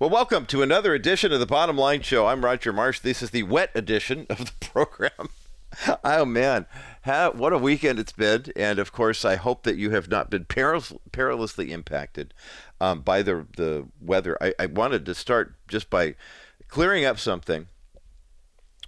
Well, welcome to another edition of the Bottom Line Show. I'm Roger Marsh. This is the wet edition of the program. oh man, How, what a weekend it's been! And of course, I hope that you have not been peril- perilously impacted um, by the the weather. I, I wanted to start just by clearing up something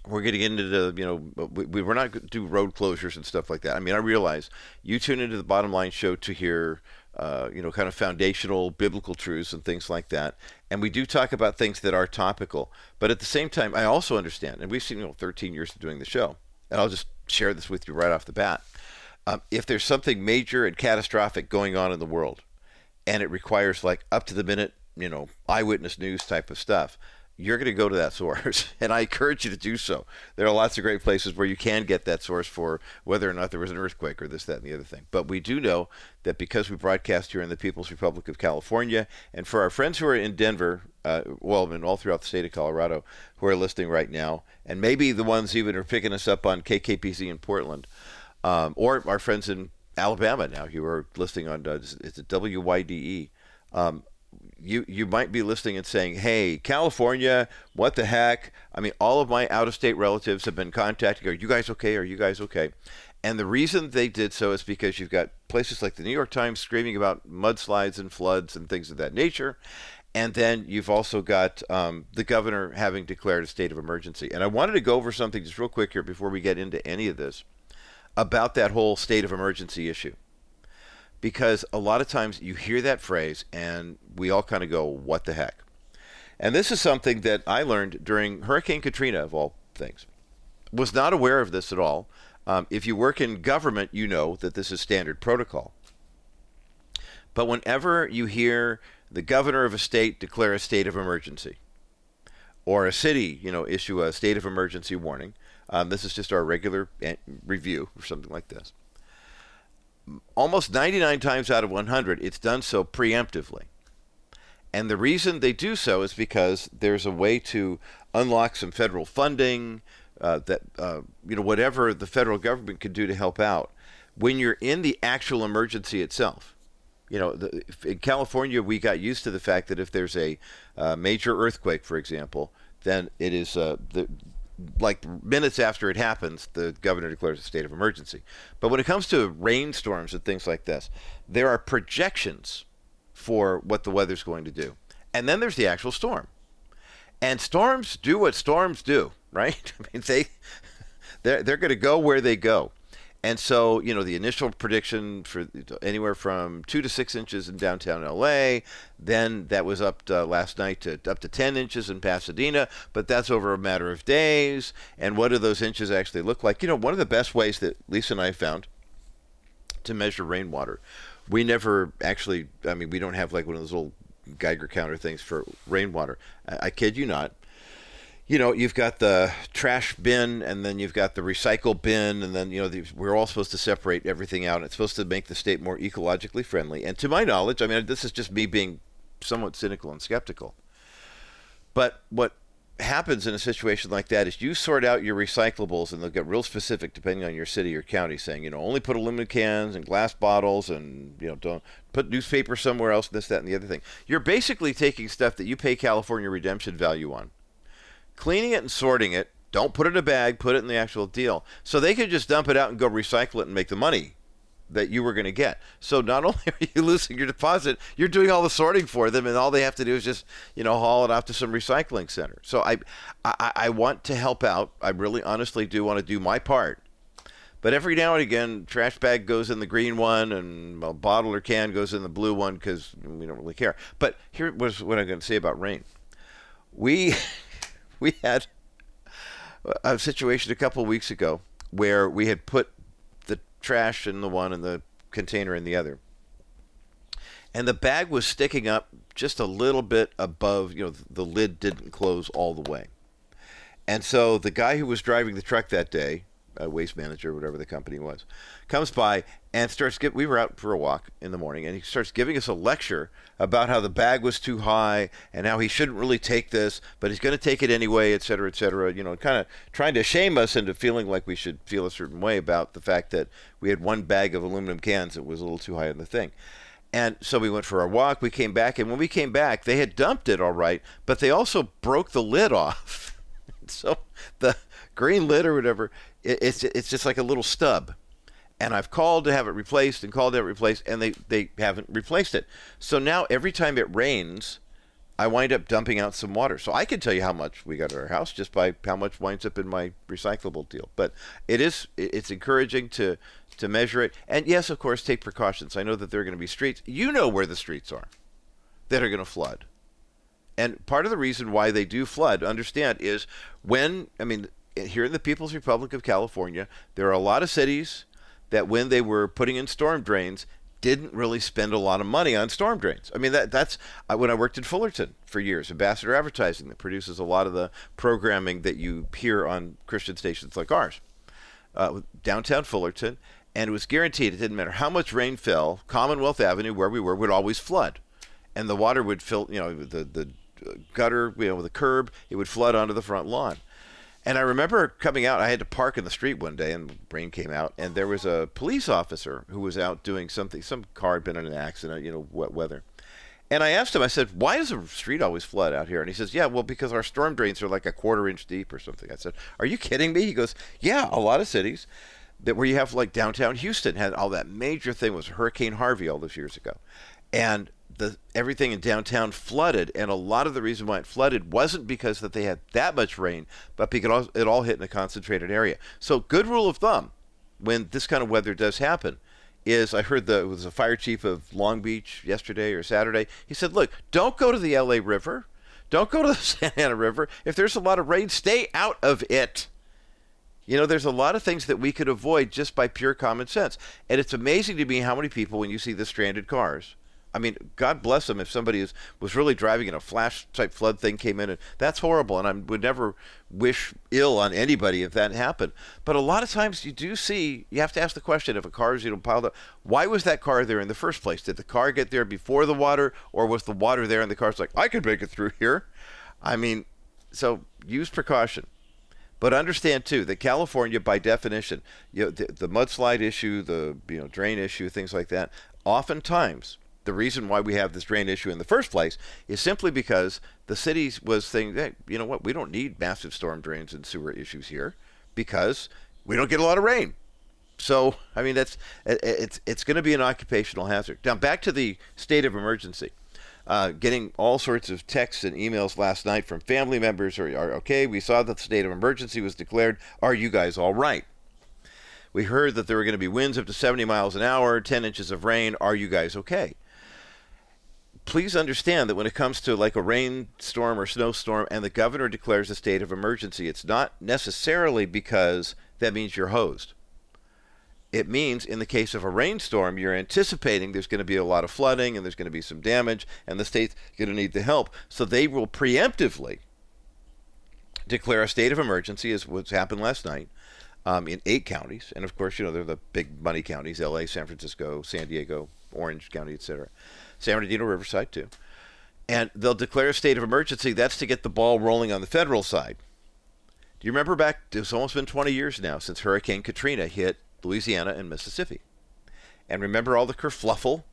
we're getting into the you know we, we, are not going to do road closures and stuff like that i mean i realize you tune into the bottom line show to hear uh, you know kind of foundational biblical truths and things like that. And we do talk about things that are topical. But at the same time i also understand and we've seen you know 13 years of doing the show and i'll just share this with you right off the bat. Um, if there's something major and catastrophic going on in the world and it requires like up to the minute you know eyewitness news type of stuff you're going to go to that source, and I encourage you to do so. There are lots of great places where you can get that source for whether or not there was an earthquake or this, that, and the other thing. But we do know that because we broadcast here in the People's Republic of California, and for our friends who are in Denver, uh, well, and all throughout the state of Colorado, who are listening right now, and maybe the ones even are picking us up on KKPZ in Portland, um, or our friends in Alabama now who are listening on, uh, it's a WYDE. Um, you you might be listening and saying, "Hey, California, what the heck?" I mean, all of my out-of-state relatives have been contacting. Are you guys okay? Are you guys okay? And the reason they did so is because you've got places like the New York Times screaming about mudslides and floods and things of that nature. And then you've also got um, the governor having declared a state of emergency. And I wanted to go over something just real quick here before we get into any of this about that whole state of emergency issue because a lot of times you hear that phrase and we all kind of go, what the heck? And this is something that I learned during Hurricane Katrina, of all things. Was not aware of this at all. Um, if you work in government, you know that this is standard protocol. But whenever you hear the governor of a state declare a state of emergency, or a city, you know, issue a state of emergency warning, um, this is just our regular review or something like this almost 99 times out of 100, it's done so preemptively. And the reason they do so is because there's a way to unlock some federal funding, uh, that uh, you know whatever the federal government can do to help out. When you're in the actual emergency itself, you know, the, in California we got used to the fact that if there's a uh, major earthquake, for example, then it is uh, the like minutes after it happens, the governor declares a state of emergency. But when it comes to rainstorms and things like this, there are projections for what the weather's going to do. And then there's the actual storm. And storms do what storms do, right? I mean, they they're, they're going to go where they go. And so, you know, the initial prediction for anywhere from two to six inches in downtown LA. Then that was up to, last night to up to 10 inches in Pasadena, but that's over a matter of days. And what do those inches actually look like? You know, one of the best ways that Lisa and I found to measure rainwater, we never actually, I mean, we don't have like one of those little Geiger counter things for rainwater. I, I kid you not you know, you've got the trash bin, and then you've got the recycle bin, and then you know the, we're all supposed to separate everything out. It's supposed to make the state more ecologically friendly. And to my knowledge, I mean, this is just me being somewhat cynical and skeptical. But what happens in a situation like that is you sort out your recyclables, and they'll get real specific depending on your city or county, saying you know only put aluminum cans and glass bottles, and you know don't put newspaper somewhere else, this, that, and the other thing. You're basically taking stuff that you pay California redemption value on cleaning it and sorting it. Don't put it in a bag, put it in the actual deal. So they could just dump it out and go recycle it and make the money that you were going to get. So not only are you losing your deposit, you're doing all the sorting for them, and all they have to do is just you know haul it off to some recycling center. So I, I, I want to help out. I really honestly do want to do my part. But every now and again, trash bag goes in the green one, and a bottle or can goes in the blue one because we don't really care. But here was what I'm going to say about rain. We we had a situation a couple weeks ago where we had put the trash in the one and the container in the other. And the bag was sticking up just a little bit above, you know, the lid didn't close all the way. And so the guy who was driving the truck that day, a waste manager, whatever the company was, comes by and starts get. We were out for a walk in the morning, and he starts giving us a lecture about how the bag was too high and how he shouldn't really take this, but he's going to take it anyway, et cetera, et cetera. You know, kind of trying to shame us into feeling like we should feel a certain way about the fact that we had one bag of aluminum cans that was a little too high in the thing. And so we went for our walk. We came back, and when we came back, they had dumped it all right, but they also broke the lid off. so the green lid or whatever, it, it's it's just like a little stub. And I've called to have it replaced and called to have it replaced, and they, they haven't replaced it. So now every time it rains, I wind up dumping out some water. So I can tell you how much we got at our house just by how much winds up in my recyclable deal. But it is it's encouraging to to measure it. And yes, of course, take precautions. I know that there are going to be streets. You know where the streets are that are going to flood. And part of the reason why they do flood, understand, is when I mean here in the People's Republic of California, there are a lot of cities that when they were putting in storm drains didn't really spend a lot of money on storm drains. I mean that that's when I worked in Fullerton for years, Ambassador Advertising that produces a lot of the programming that you hear on Christian stations like ours. Uh, downtown Fullerton, and it was guaranteed it didn't matter how much rain fell, Commonwealth Avenue where we were would always flood. And the water would fill, you know, the the gutter, you know, the curb, it would flood onto the front lawn. And I remember coming out, I had to park in the street one day and rain came out and there was a police officer who was out doing something, some car had been in an accident, you know, wet weather. And I asked him, I said, why does the street always flood out here? And he says, yeah, well, because our storm drains are like a quarter inch deep or something. I said, are you kidding me? He goes, yeah, a lot of cities that where you have like downtown Houston had all that major thing was Hurricane Harvey all those years ago. And the everything in downtown flooded, and a lot of the reason why it flooded wasn't because that they had that much rain, but because it all hit in a concentrated area. So, good rule of thumb when this kind of weather does happen is I heard the was a fire chief of Long Beach yesterday or Saturday. He said, "Look, don't go to the LA River, don't go to the Santa Ana River. If there's a lot of rain, stay out of it." You know, there's a lot of things that we could avoid just by pure common sense. And it's amazing to me how many people, when you see the stranded cars, I mean, God bless them if somebody is, was really driving and a flash type flood thing came in, and that's horrible. And I would never wish ill on anybody if that happened. But a lot of times you do see, you have to ask the question if a car is you know piled up, why was that car there in the first place? Did the car get there before the water, or was the water there and the car's like, I could make it through here? I mean, so use precaution. But understand too that California, by definition, you know, the, the mudslide issue, the you know drain issue, things like that, oftentimes the reason why we have this drain issue in the first place is simply because the city was saying, hey, you know what, we don't need massive storm drains and sewer issues here because we don't get a lot of rain. So, I mean, that's it's it's going to be an occupational hazard. Now, back to the state of emergency. Uh, getting all sorts of texts and emails last night from family members are, are okay. We saw that the state of emergency was declared. Are you guys all right? We heard that there were going to be winds up to 70 miles an hour, 10 inches of rain. Are you guys okay? Please understand that when it comes to like a rainstorm or snowstorm and the governor declares a state of emergency, it's not necessarily because that means you're hosed. It means in the case of a rainstorm, you're anticipating there's going to be a lot of flooding and there's going to be some damage and the state's going to need the help. So they will preemptively declare a state of emergency, as what's happened last night, um, in eight counties. And of course, you know, they're the big money counties LA, San Francisco, San Diego, Orange County, etc. San Bernardino, Riverside, too. And they'll declare a state of emergency. That's to get the ball rolling on the federal side. Do you remember back? It's almost been 20 years now since Hurricane Katrina hit Louisiana and Mississippi. And remember all the kerfluffle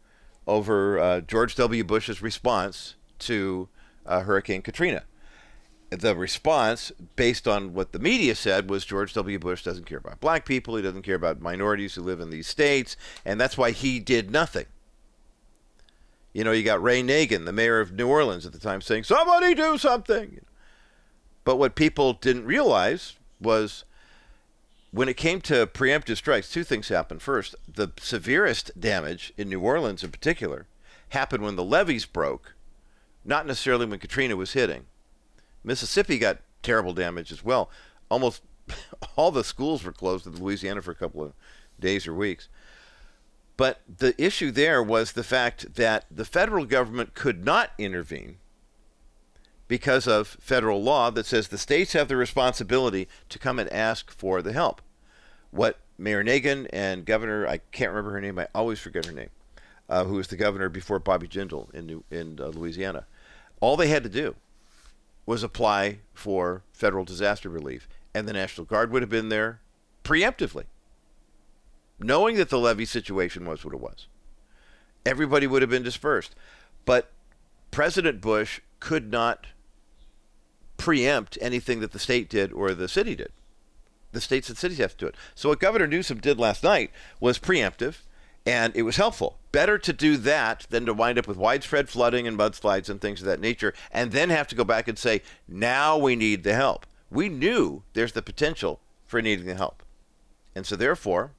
over uh, George W. Bush's response to uh, Hurricane Katrina. The response, based on what the media said, was George W. Bush doesn't care about black people, he doesn't care about minorities who live in these states, and that's why he did nothing. You know, you got Ray Nagin, the mayor of New Orleans at the time, saying, somebody do something. But what people didn't realize was when it came to preemptive strikes, two things happened. First, the severest damage in New Orleans in particular happened when the levees broke, not necessarily when Katrina was hitting. Mississippi got terrible damage as well. Almost all the schools were closed in Louisiana for a couple of days or weeks. But the issue there was the fact that the federal government could not intervene because of federal law that says the states have the responsibility to come and ask for the help. What Mayor Nagin and Governor, I can't remember her name, I always forget her name, uh, who was the governor before Bobby Jindal in, New, in uh, Louisiana, all they had to do was apply for federal disaster relief, and the National Guard would have been there preemptively knowing that the levee situation was what it was. everybody would have been dispersed. But President Bush could not preempt anything that the state did or the city did. The states and cities have to do it. So what Governor Newsom did last night was preemptive, and it was helpful. Better to do that than to wind up with widespread flooding and mudslides and things of that nature, and then have to go back and say, now we need the help. We knew there's the potential for needing the help. And so therefore,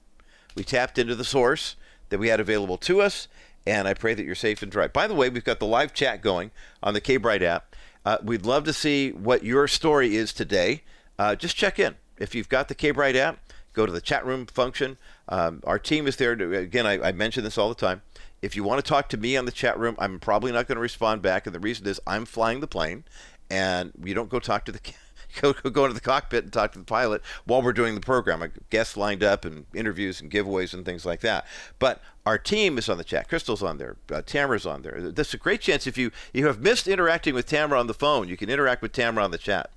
we tapped into the source that we had available to us, and I pray that you're safe and dry. By the way, we've got the live chat going on the KBRITE app. Uh, we'd love to see what your story is today. Uh, just check in. If you've got the KBRITE app, go to the chat room function. Um, our team is there. To, again, I, I mention this all the time. If you want to talk to me on the chat room, I'm probably not going to respond back. And the reason is I'm flying the plane, and you don't go talk to the go, go into the cockpit and talk to the pilot while we're doing the program. I guests lined up and interviews and giveaways and things like that. But our team is on the chat. Crystal's on there. Uh, Tamara's on there. That's a great chance if you you have missed interacting with Tamara on the phone, you can interact with Tamara on the chat.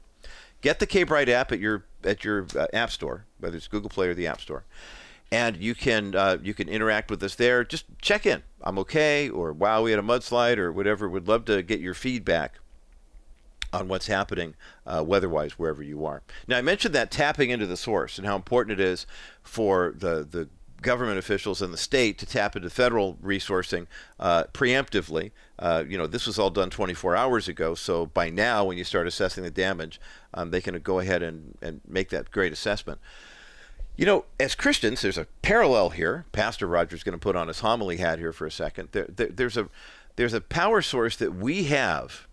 Get the KBRITE app at your at your uh, app store, whether it's Google Play or the App Store, and you can uh, you can interact with us there. Just check in. I'm okay, or wow, we had a mudslide, or whatever. Would love to get your feedback on what's happening uh, weather-wise wherever you are. Now, I mentioned that tapping into the source and how important it is for the the government officials in the state to tap into federal resourcing uh, preemptively. Uh, you know, this was all done 24 hours ago, so by now, when you start assessing the damage, um, they can go ahead and, and make that great assessment. You know, as Christians, there's a parallel here. Pastor Roger's going to put on his homily hat here for a second. There, there, there's a there's a power source that we have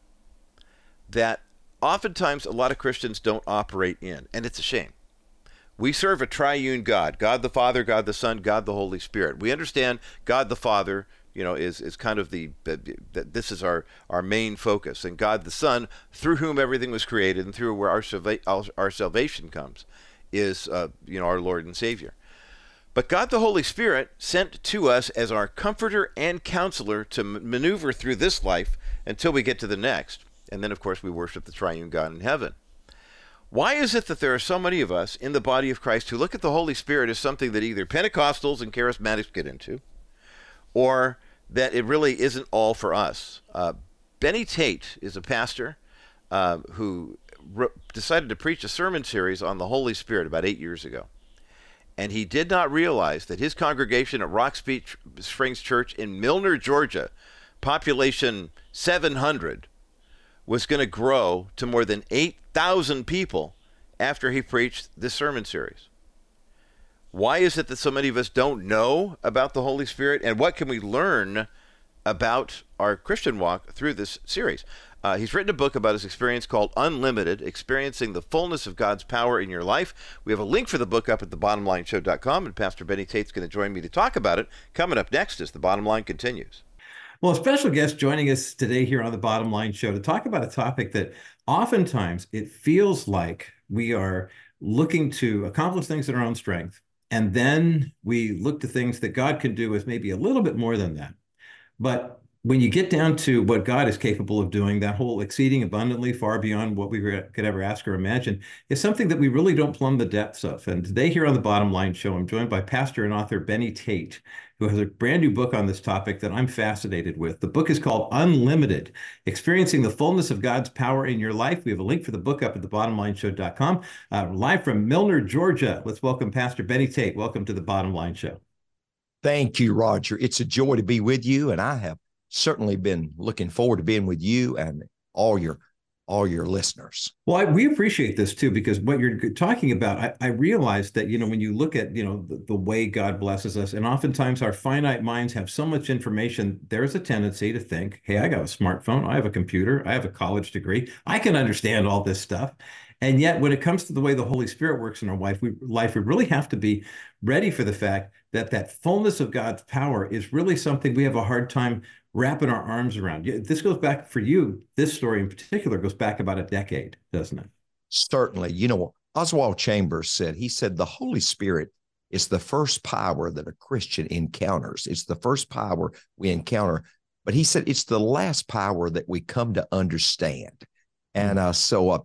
that oftentimes a lot of Christians don't operate in, and it's a shame. We serve a triune God God the Father, God the Son, God the Holy Spirit. We understand God the Father. You know, is, is kind of the that this is our, our main focus, and God the Son, through whom everything was created, and through where our our salvation comes, is uh, you know our Lord and Savior. But God the Holy Spirit sent to us as our comforter and counselor to maneuver through this life until we get to the next. And then, of course, we worship the triune God in heaven. Why is it that there are so many of us in the body of Christ who look at the Holy Spirit as something that either Pentecostals and charismatics get into, or that it really isn't all for us? Uh, Benny Tate is a pastor uh, who re- decided to preach a sermon series on the Holy Spirit about eight years ago. And he did not realize that his congregation at Rock Springs Church in Milner, Georgia, population 700, was going to grow to more than 8,000 people after he preached this sermon series. Why is it that so many of us don't know about the Holy Spirit and what can we learn about our Christian walk through this series? Uh, he's written a book about his experience called Unlimited Experiencing the Fullness of God's Power in Your Life. We have a link for the book up at thebottomlineshow.com, and Pastor Benny Tate's going to join me to talk about it coming up next as the bottom line continues. Well, a special guest joining us today here on the Bottom Line Show to talk about a topic that oftentimes it feels like we are looking to accomplish things in our own strength. And then we look to things that God can do with maybe a little bit more than that. But when you get down to what God is capable of doing, that whole exceeding abundantly far beyond what we could ever ask or imagine is something that we really don't plumb the depths of. And today, here on the Bottom Line Show, I'm joined by pastor and author Benny Tate, who has a brand new book on this topic that I'm fascinated with. The book is called Unlimited Experiencing the Fullness of God's Power in Your Life. We have a link for the book up at the thebottomlineshow.com. Uh, live from Milner, Georgia, let's welcome Pastor Benny Tate. Welcome to the Bottom Line Show. Thank you, Roger. It's a joy to be with you, and I have certainly been looking forward to being with you and all your all your listeners. Well, I, we appreciate this too because what you're talking about, I, I realize that you know when you look at you know the, the, way God blesses us, and oftentimes our finite minds have so much information. There's a tendency to think, "Hey, I got a smartphone, I have a computer, I have a college degree, I can understand all this stuff." And yet, when it comes to the way the Holy Spirit works in our life, we, life, we really have to be ready for the fact that that fullness of God's power is really something we have a hard time wrapping our arms around. This goes back for you. This story in particular goes back about a decade, doesn't it? Certainly. You know, Oswald Chambers said, he said, the Holy Spirit is the first power that a Christian encounters. It's the first power we encounter. But he said it's the last power that we come to understand. And uh, so uh,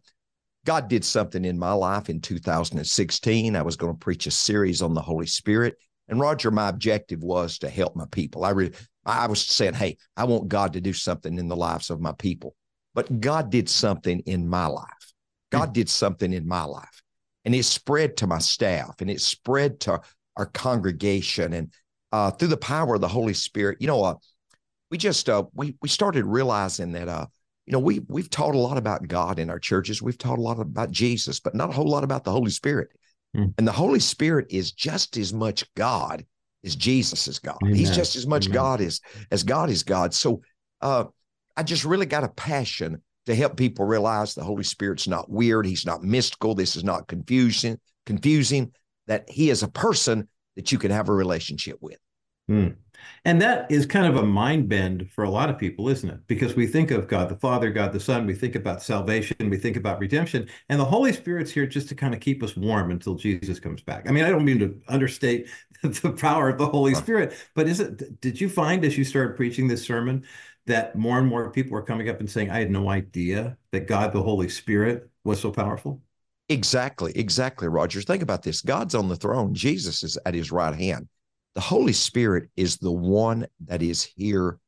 God did something in my life in 2016. I was going to preach a series on the Holy Spirit. And Roger, my objective was to help my people. I re- I was saying, hey, I want God to do something in the lives of my people. But God did something in my life. God did something in my life. And it spread to my staff and it spread to our congregation. And uh, through the power of the Holy Spirit, you know, uh, we just uh, we we started realizing that uh, you know we we've taught a lot about God in our churches. We've taught a lot about Jesus, but not a whole lot about the Holy Spirit. Hmm. And the Holy Spirit is just as much God as Jesus is God. Amen. He's just as much Amen. God as as God is God. So uh, I just really got a passion to help people realize the Holy Spirit's not weird. He's not mystical. This is not confusion, confusing. That He is a person that you can have a relationship with. Hmm. And that is kind of a mind bend for a lot of people, isn't it? Because we think of God the Father, God the Son, we think about salvation, we think about redemption, and the Holy Spirit's here just to kind of keep us warm until Jesus comes back. I mean, I don't mean to understate the power of the Holy Spirit, but is it did you find as you started preaching this sermon that more and more people were coming up and saying, I had no idea that God the Holy Spirit was so powerful? Exactly, exactly, Roger. Think about this. God's on the throne, Jesus is at his right hand. The Holy Spirit is the one that is here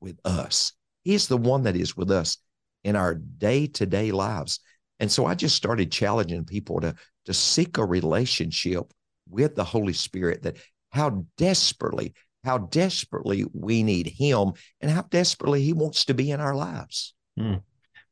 with us. He is the one that is with us in our day to day lives. And so I just started challenging people to, to seek a relationship with the Holy Spirit that how desperately, how desperately we need Him and how desperately He wants to be in our lives. Hmm.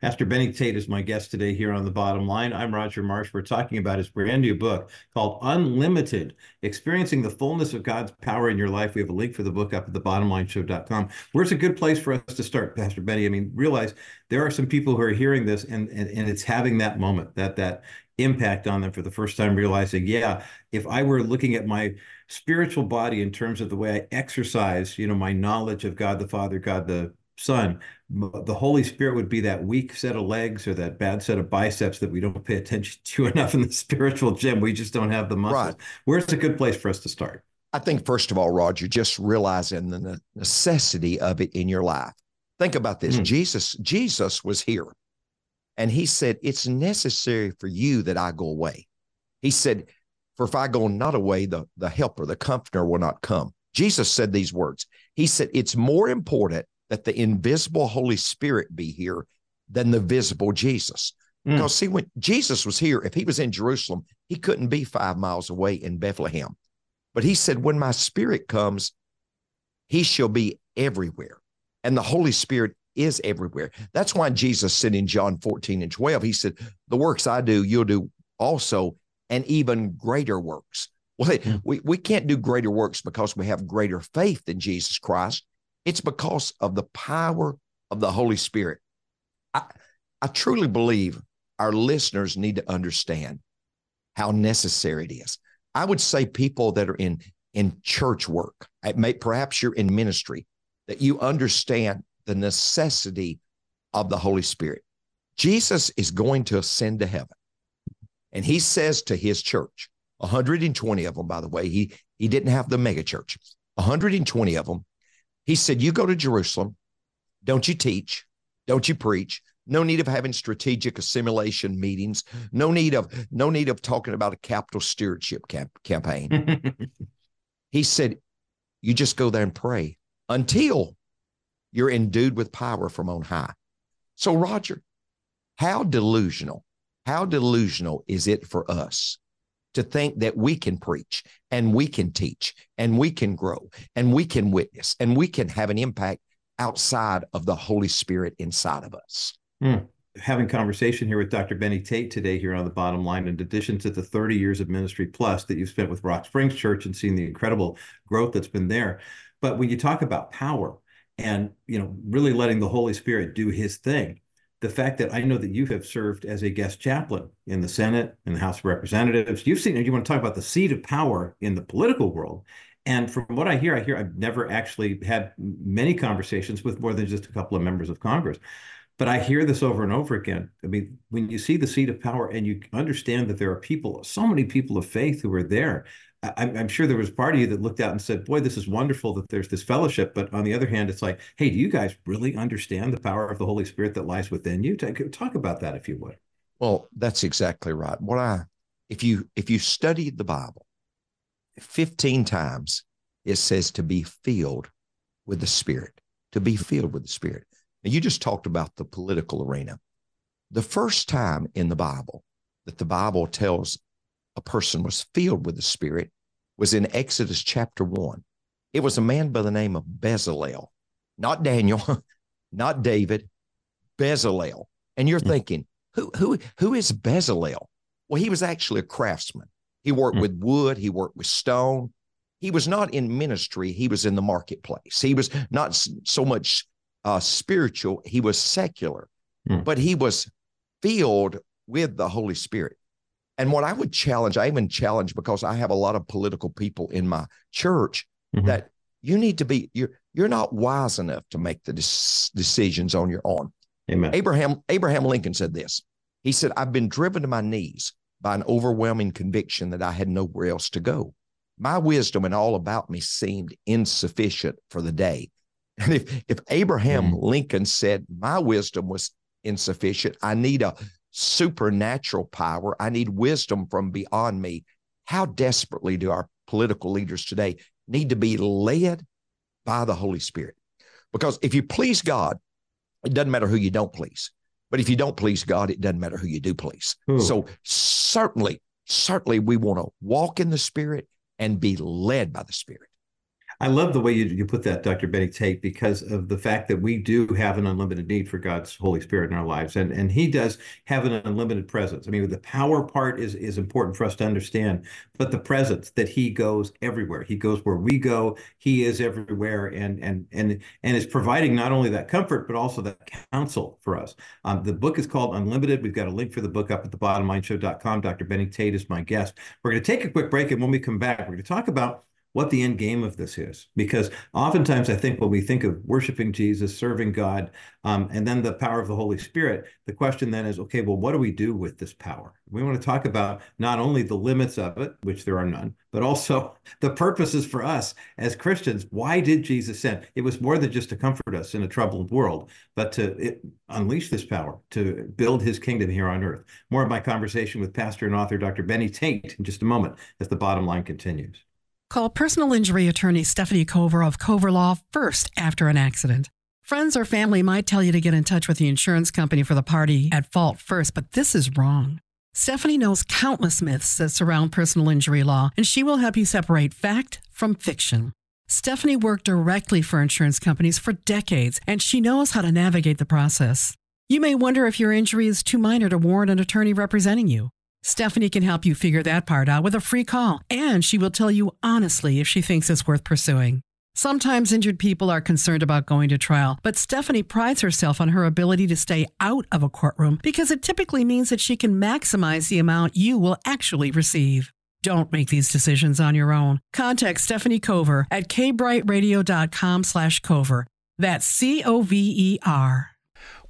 Pastor Benny Tate is my guest today here on The Bottom Line. I'm Roger Marsh. We're talking about his brand new book called Unlimited Experiencing the Fullness of God's Power in Your Life. We have a link for the book up at thebottomlineshow.com. Where's a good place for us to start, Pastor Benny? I mean, realize there are some people who are hearing this and, and, and it's having that moment, that that impact on them for the first time, realizing, yeah, if I were looking at my spiritual body in terms of the way I exercise, you know, my knowledge of God the Father, God the Son, the Holy Spirit would be that weak set of legs or that bad set of biceps that we don't pay attention to enough in the spiritual gym. We just don't have the muscles. Right. Where's a good place for us to start? I think, first of all, Roger, just realizing the necessity of it in your life. Think about this. Mm. Jesus, Jesus was here and he said, It's necessary for you that I go away. He said, For if I go not away, the, the helper, the comforter will not come. Jesus said these words. He said, It's more important that the invisible Holy Spirit be here than the visible Jesus. Mm. Because see, when Jesus was here, if he was in Jerusalem, he couldn't be five miles away in Bethlehem. But he said, When my spirit comes, he shall be everywhere. And the Holy Spirit is everywhere. That's why Jesus said in John 14 and 12, he said, The works I do, you'll do also, and even greater works. Well, mm. we, we can't do greater works because we have greater faith in Jesus Christ. It's because of the power of the Holy Spirit. I, I truly believe our listeners need to understand how necessary it is. I would say people that are in in church work, may, perhaps you're in ministry, that you understand the necessity of the Holy Spirit. Jesus is going to ascend to heaven. And he says to his church, 120 of them, by the way, he, he didn't have the mega church, 120 of them, he said, You go to Jerusalem, don't you teach, don't you preach. No need of having strategic assimilation meetings. No need of no need of talking about a capital stewardship camp, campaign. he said, "You just go there and pray until you're endued with power from on high." So, Roger, how delusional, how delusional is it for us to think that we can preach and we can teach and we can grow and we can witness and we can have an impact outside of the Holy Spirit inside of us. Mm. Having conversation here with Dr. Benny Tate today here on the bottom line, in addition to the 30 years of ministry plus that you've spent with Rock Springs Church and seeing the incredible growth that's been there. But when you talk about power and you know really letting the Holy Spirit do his thing, the fact that I know that you have served as a guest chaplain in the Senate and the House of Representatives. You've seen, you want to talk about the seat of power in the political world. And from what I hear, I hear I've never actually had many conversations with more than just a couple of members of Congress. But I hear this over and over again. I mean, when you see the seat of power and you understand that there are people, so many people of faith who are there, I'm, I'm, sure there was part of you that looked out and said, "Boy, this is wonderful that there's this fellowship." But on the other hand, it's like, "Hey, do you guys really understand the power of the Holy Spirit that lies within you?" Talk about that, if you would. Well, that's exactly right. What I, if you if you study the Bible, fifteen times it says to be filled with the Spirit, to be filled with the Spirit. Now, you just talked about the political arena. The first time in the Bible that the Bible tells a person was filled with the Spirit was in Exodus chapter one. It was a man by the name of Bezalel, not Daniel, not David, Bezalel. And you're mm. thinking, who, who, who is Bezalel? Well, he was actually a craftsman. He worked mm. with wood, he worked with stone. He was not in ministry, he was in the marketplace. He was not so much uh, spiritual, he was secular, mm. but he was filled with the Holy Spirit. And what I would challenge, I even challenge because I have a lot of political people in my church mm-hmm. that you need to be you're you're not wise enough to make the des- decisions on your own. Amen. Abraham Abraham Lincoln said this. He said, "I've been driven to my knees by an overwhelming conviction that I had nowhere else to go. My wisdom and all about me seemed insufficient for the day." And if if Abraham mm. Lincoln said my wisdom was insufficient, I need a supernatural power. I need wisdom from beyond me. How desperately do our political leaders today need to be led by the Holy Spirit? Because if you please God, it doesn't matter who you don't please. But if you don't please God, it doesn't matter who you do please. Hmm. So certainly, certainly we want to walk in the Spirit and be led by the Spirit. I love the way you, you put that, Dr. Benny Tate, because of the fact that we do have an unlimited need for God's Holy Spirit in our lives. And, and he does have an unlimited presence. I mean, the power part is, is important for us to understand, but the presence that he goes everywhere. He goes where we go. He is everywhere and and and and is providing not only that comfort, but also that counsel for us. Um, the book is called Unlimited. We've got a link for the book up at the bottomlineshow.com. Dr. Benny Tate is my guest. We're going to take a quick break, and when we come back, we're going to talk about what the end game of this is. Because oftentimes I think when we think of worshiping Jesus, serving God, um, and then the power of the Holy Spirit, the question then is, okay, well, what do we do with this power? We want to talk about not only the limits of it, which there are none, but also the purposes for us as Christians. Why did Jesus send? It was more than just to comfort us in a troubled world, but to it, unleash this power to build his kingdom here on earth. More of my conversation with pastor and author Dr. Benny Tate in just a moment as the bottom line continues. Call personal injury attorney Stephanie Cover of Cover Law first after an accident. Friends or family might tell you to get in touch with the insurance company for the party at fault first, but this is wrong. Stephanie knows countless myths that surround personal injury law, and she will help you separate fact from fiction. Stephanie worked directly for insurance companies for decades, and she knows how to navigate the process. You may wonder if your injury is too minor to warrant an attorney representing you. Stephanie can help you figure that part out with a free call, and she will tell you honestly if she thinks it's worth pursuing. Sometimes injured people are concerned about going to trial, but Stephanie prides herself on her ability to stay out of a courtroom because it typically means that she can maximize the amount you will actually receive. Don't make these decisions on your own. Contact Stephanie Cover at kbrightradio.com slash cover. That's C-O-V-E-R.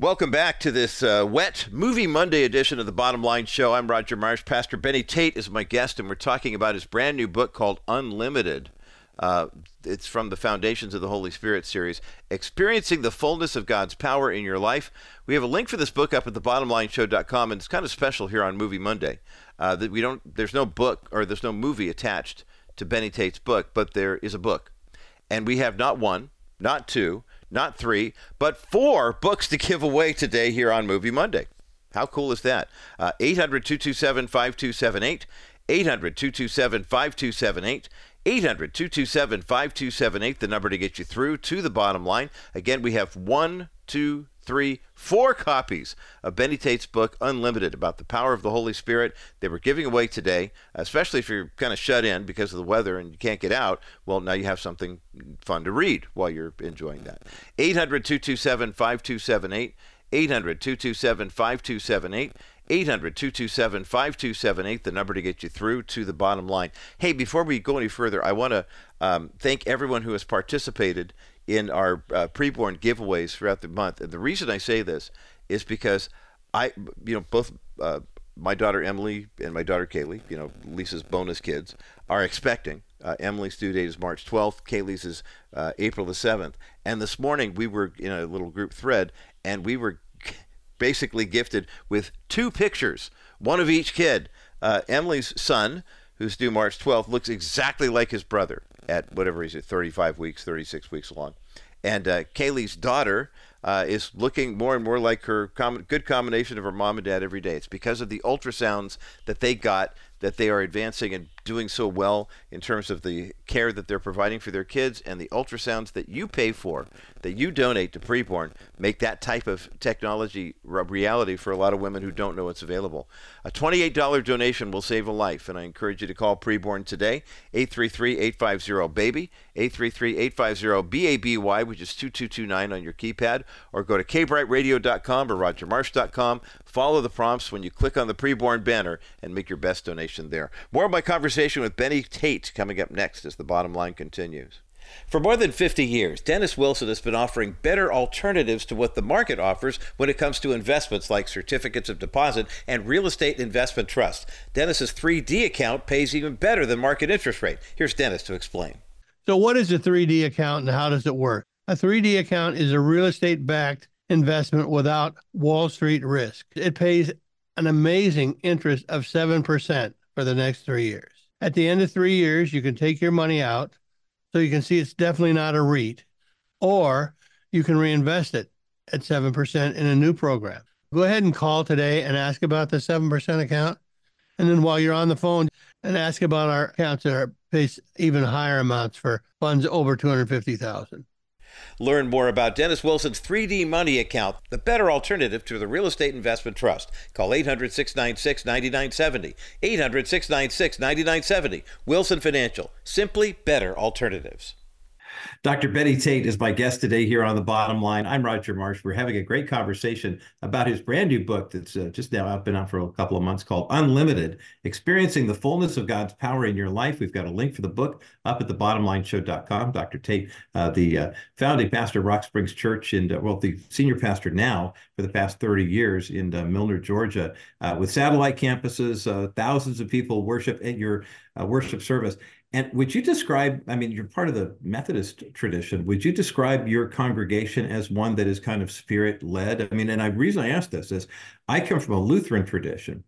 Welcome back to this uh, wet movie Monday edition of the Bottom Line Show. I'm Roger Marsh. Pastor Benny Tate is my guest, and we're talking about his brand new book called Unlimited. Uh, it's from the Foundations of the Holy Spirit series, Experiencing the Fullness of God's Power in Your Life. We have a link for this book up at thebottomlineshow.com, and it's kind of special here on Movie Monday. Uh, that we don't, there's no book or there's no movie attached to Benny Tate's book, but there is a book, and we have not one, not two, not three, but four books to give away today here on Movie Monday. How cool is that? Uh, 800 227 5278. 800 227 5278. 800 227 5278, the number to get you through to the bottom line. Again, we have one, two, three, four copies of Benny Tate's book, Unlimited, about the power of the Holy Spirit. They were giving away today, especially if you're kind of shut in because of the weather and you can't get out. Well, now you have something fun to read while you're enjoying that. 800 227 5278. 800 227 5278. 800 227 5278, the number to get you through to the bottom line. Hey, before we go any further, I want to um, thank everyone who has participated in our uh, preborn giveaways throughout the month. And the reason I say this is because I, you know, both uh, my daughter Emily and my daughter Kaylee, you know, Lisa's bonus kids, are expecting. Uh, Emily's due date is March 12th. Kaylee's is uh, April the 7th. And this morning we were in a little group thread, and we were basically gifted with two pictures, one of each kid. Uh, Emily's son, who's due March 12th, looks exactly like his brother at whatever is it, 35 weeks, 36 weeks along. And uh, Kaylee's daughter uh, is looking more and more like her com- good combination of her mom and dad every day. It's because of the ultrasounds that they got that they are advancing and doing so well in terms of the care that they're providing for their kids and the ultrasounds that you pay for, that you donate to preborn, make that type of technology reality for a lot of women who don't know it's available. A $28 donation will save a life, and I encourage you to call preborn today, 833-850-BABY, 833-850-BABY, which is 2229 on your keypad, or go to kbrightradio.com or rogermarsh.com. Follow the prompts when you click on the preborn banner and make your best donation there. More of my conversation with Benny Tate coming up next as the bottom line continues. For more than 50 years, Dennis Wilson has been offering better alternatives to what the market offers when it comes to investments like certificates of deposit and real estate investment trust. Dennis's 3D account pays even better than market interest rate. Here's Dennis to explain. So, what is a 3D account and how does it work? A 3D account is a real estate backed investment without Wall Street risk. It pays an amazing interest of 7% for the next three years. At the end of three years, you can take your money out. So you can see it's definitely not a REIT, or you can reinvest it at 7% in a new program. Go ahead and call today and ask about the 7% account. And then while you're on the phone, and ask about our accounts that are pays even higher amounts for funds over 250,000. Learn more about Dennis Wilson's 3D Money account, the better alternative to the Real Estate Investment Trust. Call 800 696 9970. 800 696 9970. Wilson Financial. Simply better alternatives. Dr. Benny Tate is my guest today here on the bottom line. I'm Roger Marsh. We're having a great conversation about his brand new book that's uh, just now out, been out for a couple of months called Unlimited Experiencing the Fullness of God's Power in Your Life. We've got a link for the book up at the bottomlineshow.com. Dr. Tate, uh, the uh, founding pastor of Rock Springs Church, and uh, well, the senior pastor now for the past 30 years in uh, Milner, Georgia, uh, with satellite campuses, thousands of people worship at your worship service. And would you describe, I mean, you're part of the Methodist tradition. Would you describe your congregation as one that is kind of spirit led? I mean, and the reason I ask this is I come from a Lutheran tradition.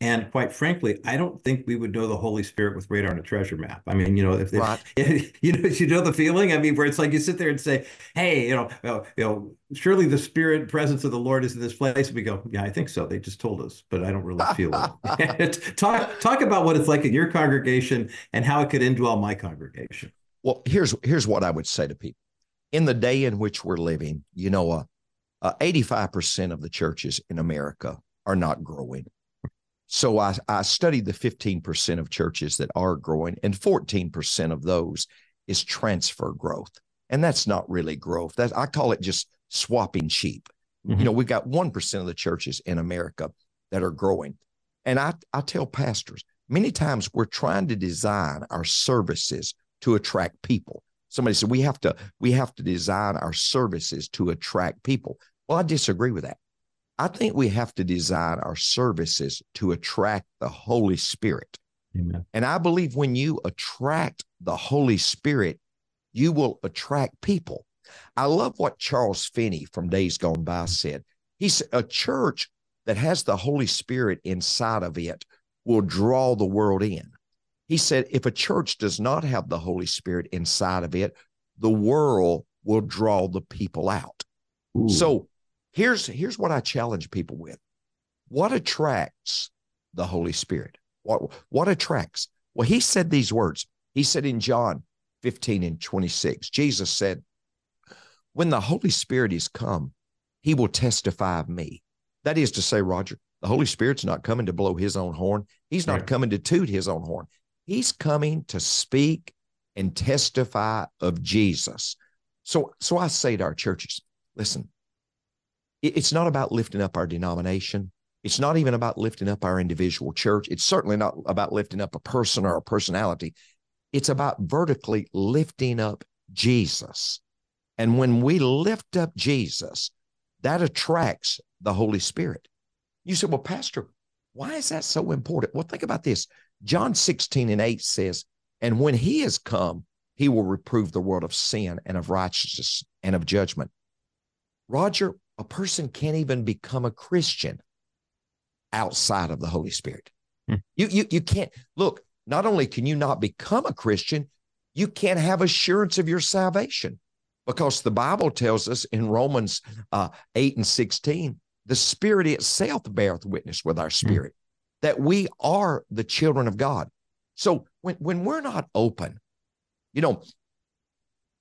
And quite frankly, I don't think we would know the Holy Spirit with radar on a treasure map. I mean, you know, if, right. if you know, you know the feeling. I mean, where it's like you sit there and say, "Hey, you know, you know, surely the Spirit presence of the Lord is in this place." And we go, "Yeah, I think so. They just told us, but I don't really feel it." talk talk about what it's like in your congregation and how it could indwell my congregation. Well, here's here's what I would say to people: in the day in which we're living, you know, uh, uh, 85% of the churches in America are not growing. So I, I studied the 15% of churches that are growing, and 14% of those is transfer growth. And that's not really growth. That I call it just swapping sheep. Mm-hmm. You know, we've got 1% of the churches in America that are growing. And I, I tell pastors, many times we're trying to design our services to attract people. Somebody said we have to we have to design our services to attract people. Well, I disagree with that. I think we have to design our services to attract the Holy Spirit. Amen. And I believe when you attract the Holy Spirit, you will attract people. I love what Charles Finney from Days Gone By said. He said, A church that has the Holy Spirit inside of it will draw the world in. He said, if a church does not have the Holy Spirit inside of it, the world will draw the people out. Ooh. So Here's here's what I challenge people with. What attracts the Holy Spirit? What what attracts? Well, he said these words. He said in John 15 and 26, Jesus said, When the Holy Spirit is come, he will testify of me. That is to say, Roger, the Holy Spirit's not coming to blow his own horn. He's not coming to toot his own horn. He's coming to speak and testify of Jesus. So, so I say to our churches, listen, it's not about lifting up our denomination. It's not even about lifting up our individual church. It's certainly not about lifting up a person or a personality. It's about vertically lifting up Jesus. And when we lift up Jesus, that attracts the Holy Spirit. You said, well, Pastor, why is that so important? Well, think about this. John 16 and 8 says, And when he has come, he will reprove the world of sin and of righteousness and of judgment. Roger, a person can't even become a Christian outside of the Holy Spirit. Hmm. You, you, you can't look, not only can you not become a Christian, you can't have assurance of your salvation. because the Bible tells us in Romans uh, 8 and 16, the Spirit itself beareth witness with our spirit mm. that we are the children of God. So when, when we're not open, you know,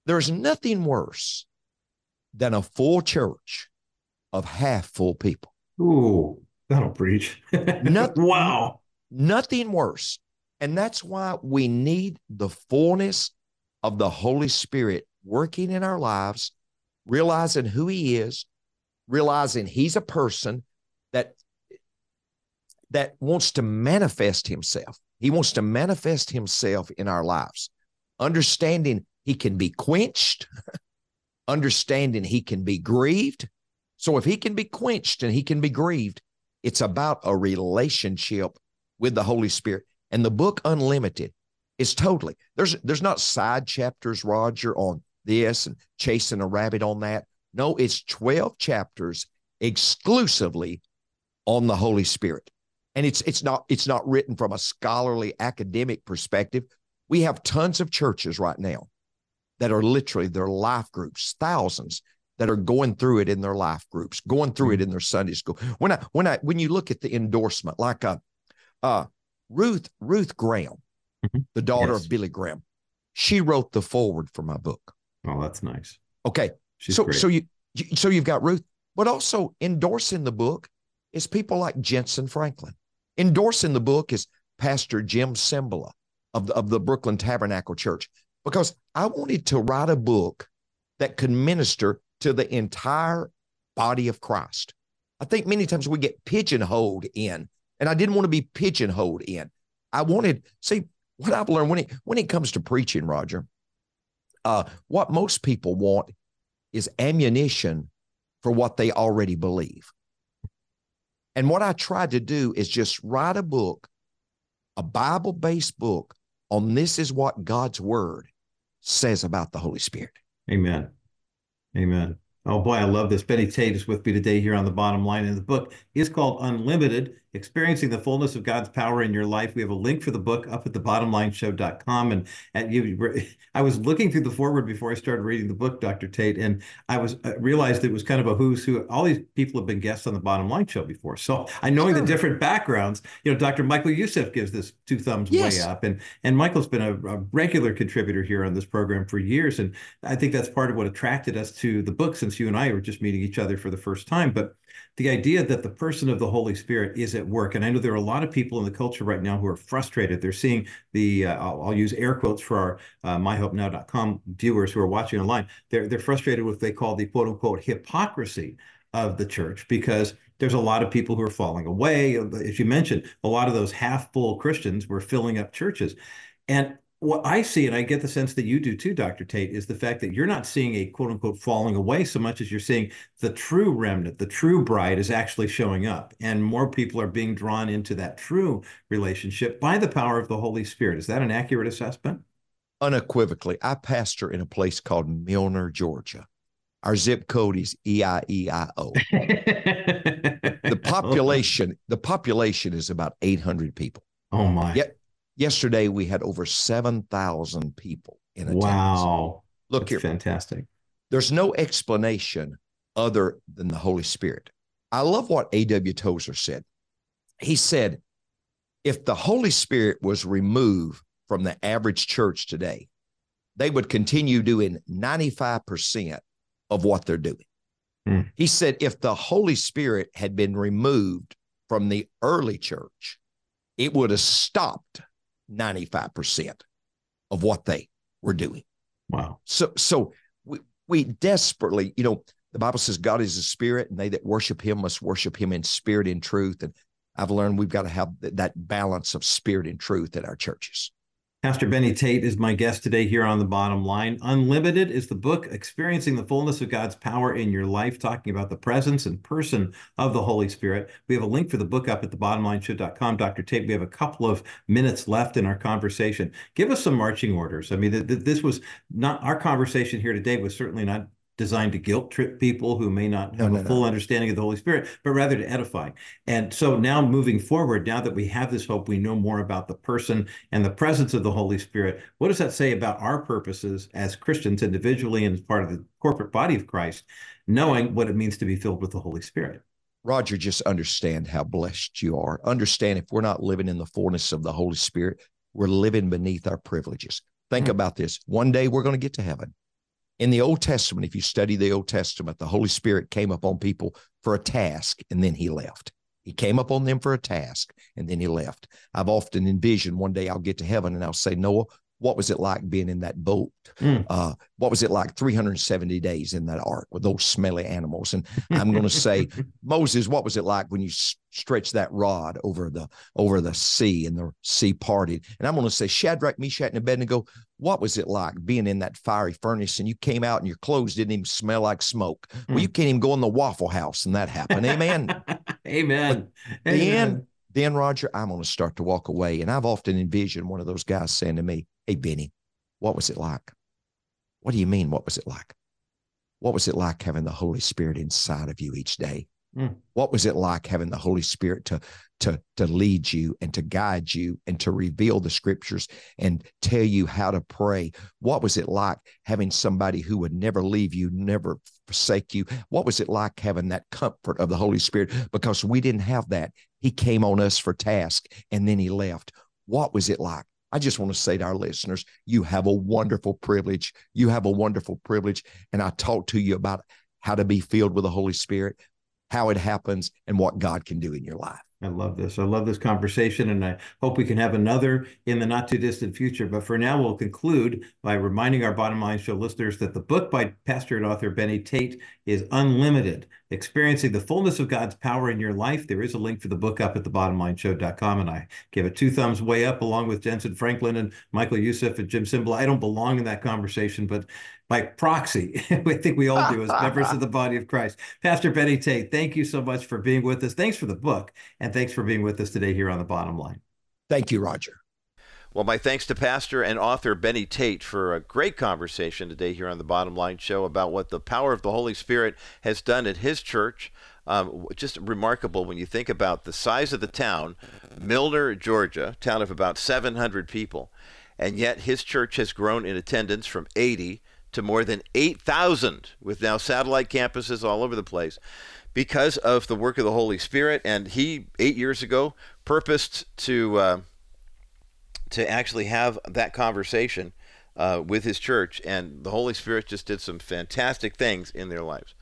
there's nothing worse than a full church of half full people. Ooh, that'll preach. wow. Nothing worse. And that's why we need the fullness of the Holy Spirit working in our lives, realizing who He is, realizing He's a person that that wants to manifest Himself. He wants to manifest Himself in our lives, understanding He can be quenched, understanding He can be grieved. So if He can be quenched and He can be grieved, it's about a relationship with the Holy Spirit. And the book Unlimited is totally there's there's not side chapters, Roger, on this and chasing a rabbit on that. No, it's 12 chapters exclusively on the Holy Spirit. And it's it's not it's not written from a scholarly academic perspective. We have tons of churches right now that are literally their life groups, thousands that are going through it in their life groups, going through it in their Sunday school. When I when I when you look at the endorsement, like uh uh Ruth Ruth Graham, mm-hmm. the daughter yes. of Billy Graham, she wrote the foreword for my book. Oh, that's nice. Okay. She's so great. so you so you've got Ruth, but also endorsing the book is people like Jentezen Franklin. Endorsing the book is Pastor Jim Cymbala of the, of the Brooklyn Tabernacle Church because I wanted to write a book that could minister to the entire body of Christ. I think many times we get pigeonholed in, and I didn't want to be pigeonholed in. I wanted, see, what I've learned when it when it comes to preaching, Roger, uh, what most people want is ammunition for what they already believe. And what I tried to do is just write a book, a Bible based book on this is what God's word says about the Holy Spirit. Amen. Amen. Oh boy, I love this. Benny Tate is with me today here on the bottom line. And the book is called Unlimited Experiencing the Fullness of God's Power in Your Life. We have a link for the book up at thebottomlineshow.com. And, and you, I was looking through the foreword before I started reading the book, Dr. Tate, and I was I realized it was kind of a who's who. All these people have been guests on the Bottom Line Show before. So I knowing sure. the different backgrounds, you know, Dr. Michael Youssef gives this two thumbs yes. way up. And, and Michael's been a, a regular contributor here on this program for years. And I think that's part of what attracted us to the book since you and I were just meeting each other for the first time. But the idea that the person of the Holy Spirit is at work. And I know there are a lot of people in the culture right now who are frustrated. They're seeing the, uh, I'll, I'll, use air quotes for our uh, myhopenow.com viewers who are watching online. They're, they're frustrated with what they call the quote unquote hypocrisy of the church because there's a lot of people who are falling away. As you mentioned, a lot of those half full Christians were filling up churches. And what I see, and I get the sense that you do too, Dr. Tate, is the fact that you're not seeing a quote unquote falling away so much as you're seeing the true remnant, the true bride is actually showing up. And more people are being drawn into that true relationship by the power of the Holy Spirit. Is that an accurate assessment? Unequivocally. I pastor in a place called Milner, Georgia. Our zip code is EIEIO. the population, the population is about 800 people. Oh my. Yet Yesterday, we had over 7,000 people in attendance. Wow. Look That's here. Fantastic. There's no explanation other than the Holy Spirit. I love what A.W. Tozer said. He said, if the Holy Spirit was removed from the average church today, they would continue doing 95% of what they're doing. Hmm. He said, if the Holy Spirit had been removed from the early church, it would have stopped 95% of what they were doing. Wow. So, so we, we desperately, you know, the Bible says God is a spirit and they that worship him must worship him in spirit and truth. And I've learned we've got to have that balance of spirit and truth at our churches. Pastor Benny Tate is my guest today here on the bottom line. Unlimited is the book, Experiencing the Fullness of God's Power in Your Life, talking about the presence and person of the Holy Spirit. We have a link for the book up at thebottomlineshow.com. Dr. Tate, we have a couple of minutes left in our conversation. Give us some marching orders. I mean, th- th- this was not our conversation here today was certainly not designed to guilt trip people who may not have No, a full no. understanding of the Holy Spirit, but rather to edify. And so now moving forward, now that we have this hope, we know more about the person and the presence of the Holy Spirit. What does that say about our purposes as Christians individually and as part of the corporate body of Christ, knowing what it means to be filled with the Holy Spirit? Roger, just understand how blessed you are. Understand if we're not living in the fullness of the Holy Spirit, we're living beneath our privileges. Think Mm. about this. One day we're going to get to heaven. In the Old Testament, if you study the Old Testament, the Holy Spirit came upon people for a task and then he left. He came upon them for a task and then he left. I've often envisioned one day I'll get to heaven and I'll say, Noah, what was it like being in that boat? Mm. Uh, what was it like 370 days in that ark with those smelly animals? And I'm going to say, Moses, what was it like when you s- stretched that rod over the over the sea and the sea parted? And I'm going to say, Shadrach, Meshach, and Abednego, what was it like being in that fiery furnace and you came out and your clothes didn't even smell like smoke? Well, you can't even go in the Waffle House and that happened. Amen. Amen. Then, Amen. then, Roger, I'm going to start to walk away. And I've often envisioned one of those guys saying to me, Hey, Benny, what was it like? What do you mean? What was it like? What was it like having the Holy Spirit inside of you each day? Mm. What was it like having the Holy Spirit to to to lead you and to guide you and to reveal the scriptures and tell you how to pray? What was it like having somebody who would never leave you, never forsake you? What was it like having that comfort of the Holy Spirit? Because we didn't have that. He came on us for task and then he left. What was it like? I just want to say to our listeners, you have a wonderful privilege. You have a wonderful privilege. And I talked to you about how to be filled with the Holy Spirit, how it happens, and what God can do in your life. I love this. I love this conversation, and I hope we can have another in the not too distant future. But for now, we'll conclude by reminding our bottom line show listeners that the book by pastor and author Benny Tate is unlimited. Experiencing the fullness of God's power in your life. There is a link for the book up at thebottomlineshow.com, and I give it two thumbs way up, along with Jentezen Franklin and Michael Youssef and Jim Cymbala. I don't belong in that conversation, but by proxy, I think we all do as members of the body of Christ. Pastor Benny Tate, thank you so much for being with us. Thanks for the book, and thanks for being with us today here on the bottom line. Thank you, Roger. Well, my thanks to pastor and author Benny Tate for a great conversation today here on the Bottom Line Show about what the power of the Holy Spirit has done at his church. Um, just remarkable when you think about the size of the town, Milner, Georgia, town of about 700 people, and yet his church has grown in attendance from 80 to more than 8,000, with now satellite campuses all over the place because of the work of the Holy Spirit. And he, eight years ago, purposed to. Uh, to actually have that conversation uh, with his church, and the Holy Spirit just did some fantastic things in their lives.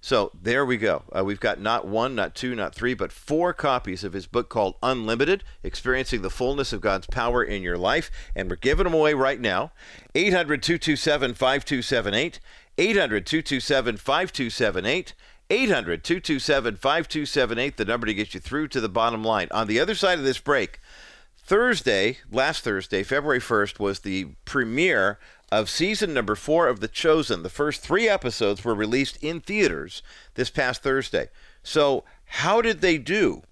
So there we go. Uh, we've got not one, not two, not three, but four copies of his book called Unlimited Experiencing the Fullness of God's Power in Your Life. And we're giving them away right now. 800 227 5278. 800 227 5278. 800 227 5278, the number to get you through to the bottom line. On the other side of this break, Thursday, last Thursday, February 1st, was the premiere of season number four of The Chosen. The first three episodes were released in theaters this past Thursday. So, how did they do?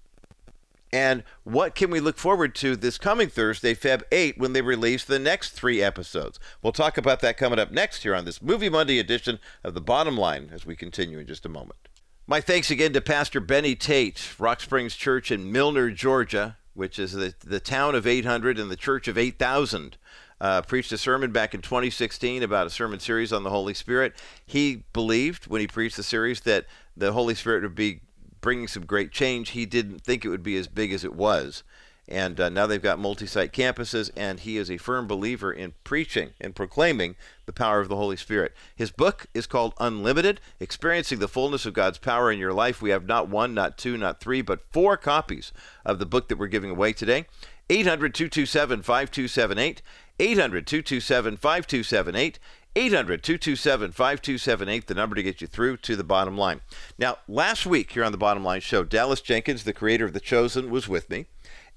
And what can we look forward to this coming Thursday, Feb 8, when they release the next three episodes? We'll talk about that coming up next here on this Movie Monday edition of The Bottom Line as we continue in just a moment. My thanks again to Pastor Benny Tate, Rock Springs Church in Milner, Georgia, which is the, the town of 800 and the church of 8,000. Uh, preached a sermon back in 2016 about a sermon series on the Holy Spirit. He believed when he preached the series that the Holy Spirit would be bringing some great change. He didn't think it would be as big as it was. And uh, now they've got multi site campuses, and he is a firm believer in preaching and proclaiming the power of the Holy Spirit. His book is called Unlimited Experiencing the Fullness of God's Power in Your Life. We have not one, not two, not three, but four copies of the book that we're giving away today. 800 227 5278. 800 227 5278. 800 227 5278, the number to get you through to the bottom line. Now, last week here on the Bottom Line Show, Dallas Jenkins, the creator of The Chosen, was with me.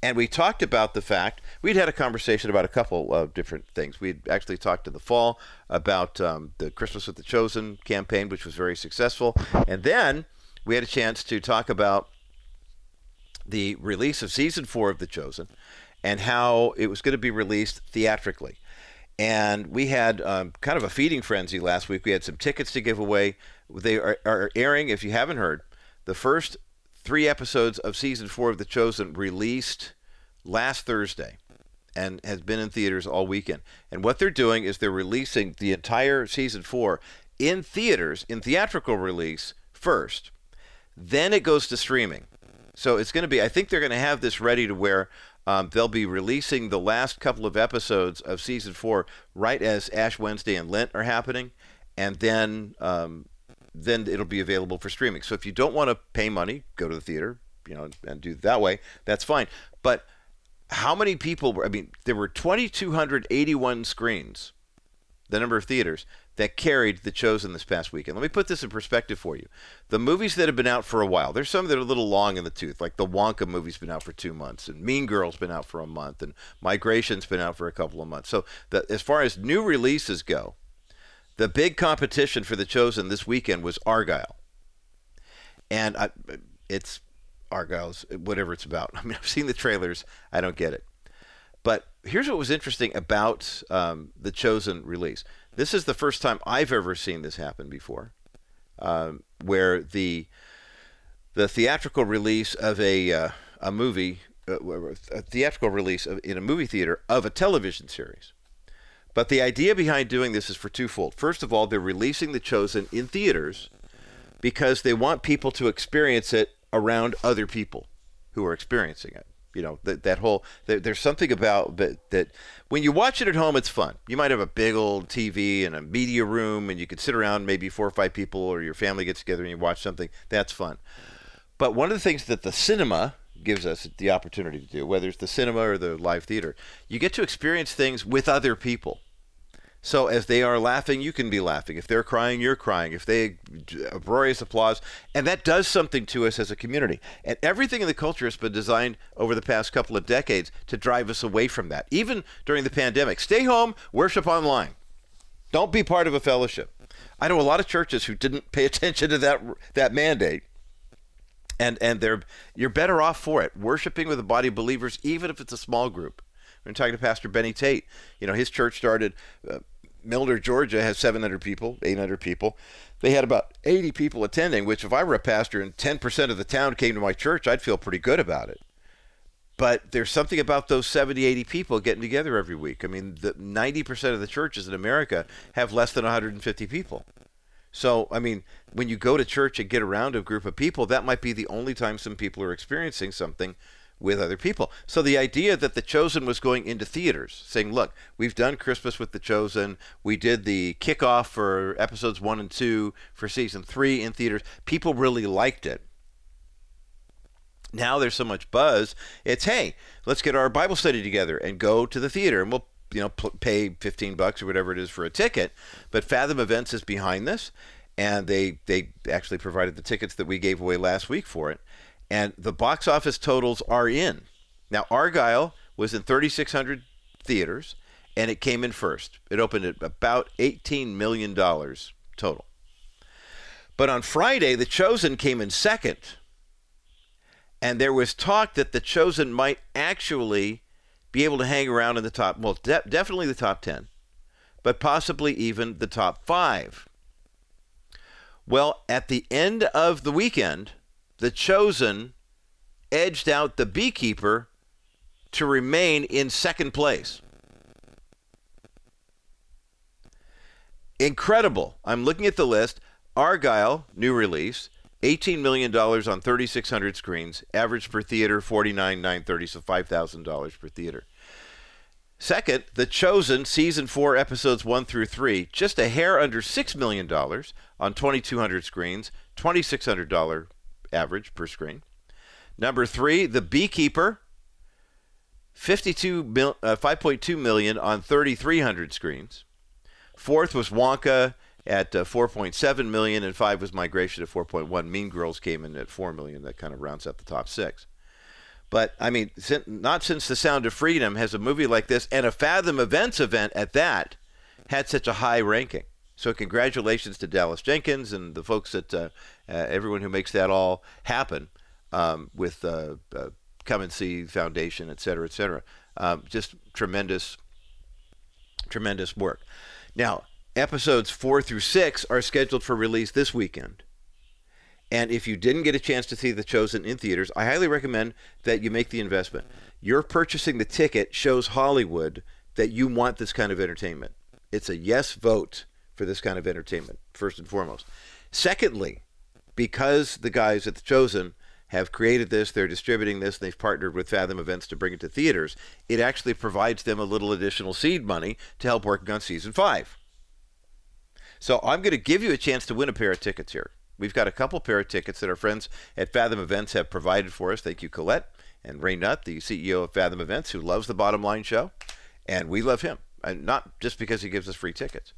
And we talked about the fact we'd had a conversation about a couple of different things. We'd actually talked in the fall about um, the Christmas with the Chosen campaign, which was very successful. And then we had a chance to talk about the release of season four of The Chosen and how it was going to be released theatrically. And we had um, kind of a feeding frenzy last week. We had some tickets to give away. They are, are airing, if you haven't heard, the first three episodes of season four of The Chosen released last Thursday and has been in theaters all weekend. And what they're doing is they're releasing the entire season four in theaters, in theatrical release first. Then it goes to streaming. So it's going to be, I think they're going to have this ready to where um, they'll be releasing the last couple of episodes of season four right as Ash Wednesday and Lent are happening. And then um, then it'll be available for streaming. So if you don't want to pay money, go to the theater, you know, and do that way, that's fine. But how many people were, I mean, there were 2,281 screens, the number of theaters that carried The Chosen this past weekend. Let me put this in perspective for you. The movies that have been out for a while, there's some that are a little long in the tooth, like the Wonka movie's been out for two months, and Mean Girl's been out for a month, and Migration's been out for a couple of months. So the, as far as new releases go, the big competition for The Chosen this weekend was Argylle, And I, it's Argylle's whatever it's about. I mean, I've seen the trailers. I don't get it. But here's what was interesting about um, the Chosen release. This is the first time I've ever seen this happen before, um, where the the theatrical release of a uh, a movie, uh, a theatrical release of, in a movie theater of a television series. But the idea behind doing this is for twofold. First of all, they're releasing The Chosen in theaters because they want people to experience it around other people who are experiencing it. You know, that, that whole, that, there's something about that, that when you watch it at home, it's fun. You might have a big old TV and a media room, and you could sit around, maybe four or five people, or your family gets together and you watch something. That's fun. But one of the things that the cinema gives us the opportunity to do, whether it's the cinema or the live theater, you get to experience things with other people. So as they are laughing, you can be laughing. If they're crying, you're crying. If they uproarious applause, and that does something to us as a community. And everything in the culture has been designed over the past couple of decades to drive us away from that. Even during the pandemic, stay home, worship online. Don't be part of a fellowship. I know a lot of churches who didn't pay attention to that that mandate. And and they're you're better off for it. Worshiping with a body of believers, even if it's a small group. I'm talking to Pastor Benny Tate. You know, his church started. Uh, Georgia has 700 people, 800 people. They had about 80 people attending, which if I were a pastor and 10% of the town came to my church, I'd feel pretty good about it. But there's something about those 70, 80 people getting together every week. I mean, the 90% of the churches in America have less than 150 people. So, I mean, when you go to church and get around a group of people, that might be the only time some people are experiencing something with other people. So the idea that The Chosen was going into theaters, saying, look, we've done Christmas with The Chosen. We did the kickoff for episodes one and two for season three in theaters. People really liked it. Now there's so much buzz. It's, hey, let's get our Bible study together and go to the theater and we'll you know pay 15 bucks or whatever it is for a ticket but fathom events is behind this and they they actually provided the tickets that we gave away last week for it and the box office totals are in. Now, argylle was in 3,600 theaters, and it came in first. It opened at about $18 million total. But on Friday, The Chosen came in second. And there was talk that The Chosen might actually be able to hang around in the top, well, de- definitely the top 10, but possibly even the top five. Well, at the end of the weekend, the chosen edged out the beekeeper to remain in second place. Incredible. I'm looking at the list. Argyle, new release, $18 million on 3,600 screens, average per theater $49,930, so $5,000 per theater. Second, The Chosen, season four, episodes one through three, just a hair under $6 million on 2,200 screens, $2,600 average per screen. Number three, The Beekeeper, 52 mil, uh, 5.2 million on 3,300 screens. Fourth was Wonka at uh, 4.7 million, and five was Migration at 4.1. Mean Girls came in at 4 million. That kind of rounds out the top six. But I mean, not since The Sound of Freedom has a movie like this and a Fathom Events event at that had such a high ranking. So congratulations to Dallas Jenkins and the folks at uh, uh, everyone who makes that all happen um, with uh, uh, Come and See Foundation, et cetera, et cetera. Um, just tremendous, tremendous work. Now, episodes four through six are scheduled for release this weekend. And if you didn't get a chance to see The Chosen in theaters, I highly recommend that you make the investment. Your purchasing the ticket shows Hollywood that you want this kind of entertainment. It's a yes vote for this kind of entertainment, first and foremost. Secondly, because the guys at The Chosen have created this, they're distributing this, and they've partnered with Fathom Events to bring it to theaters, it actually provides them a little additional seed money to help working on season five. So I'm going to give you a chance to win a pair of tickets here. We've got a couple pair of tickets that our friends at Fathom Events have provided for us. Thank you, Colette and Ray Nutt, the CEO of Fathom Events, who loves the Bottom Line Show, and we love him, and not just because he gives us free tickets.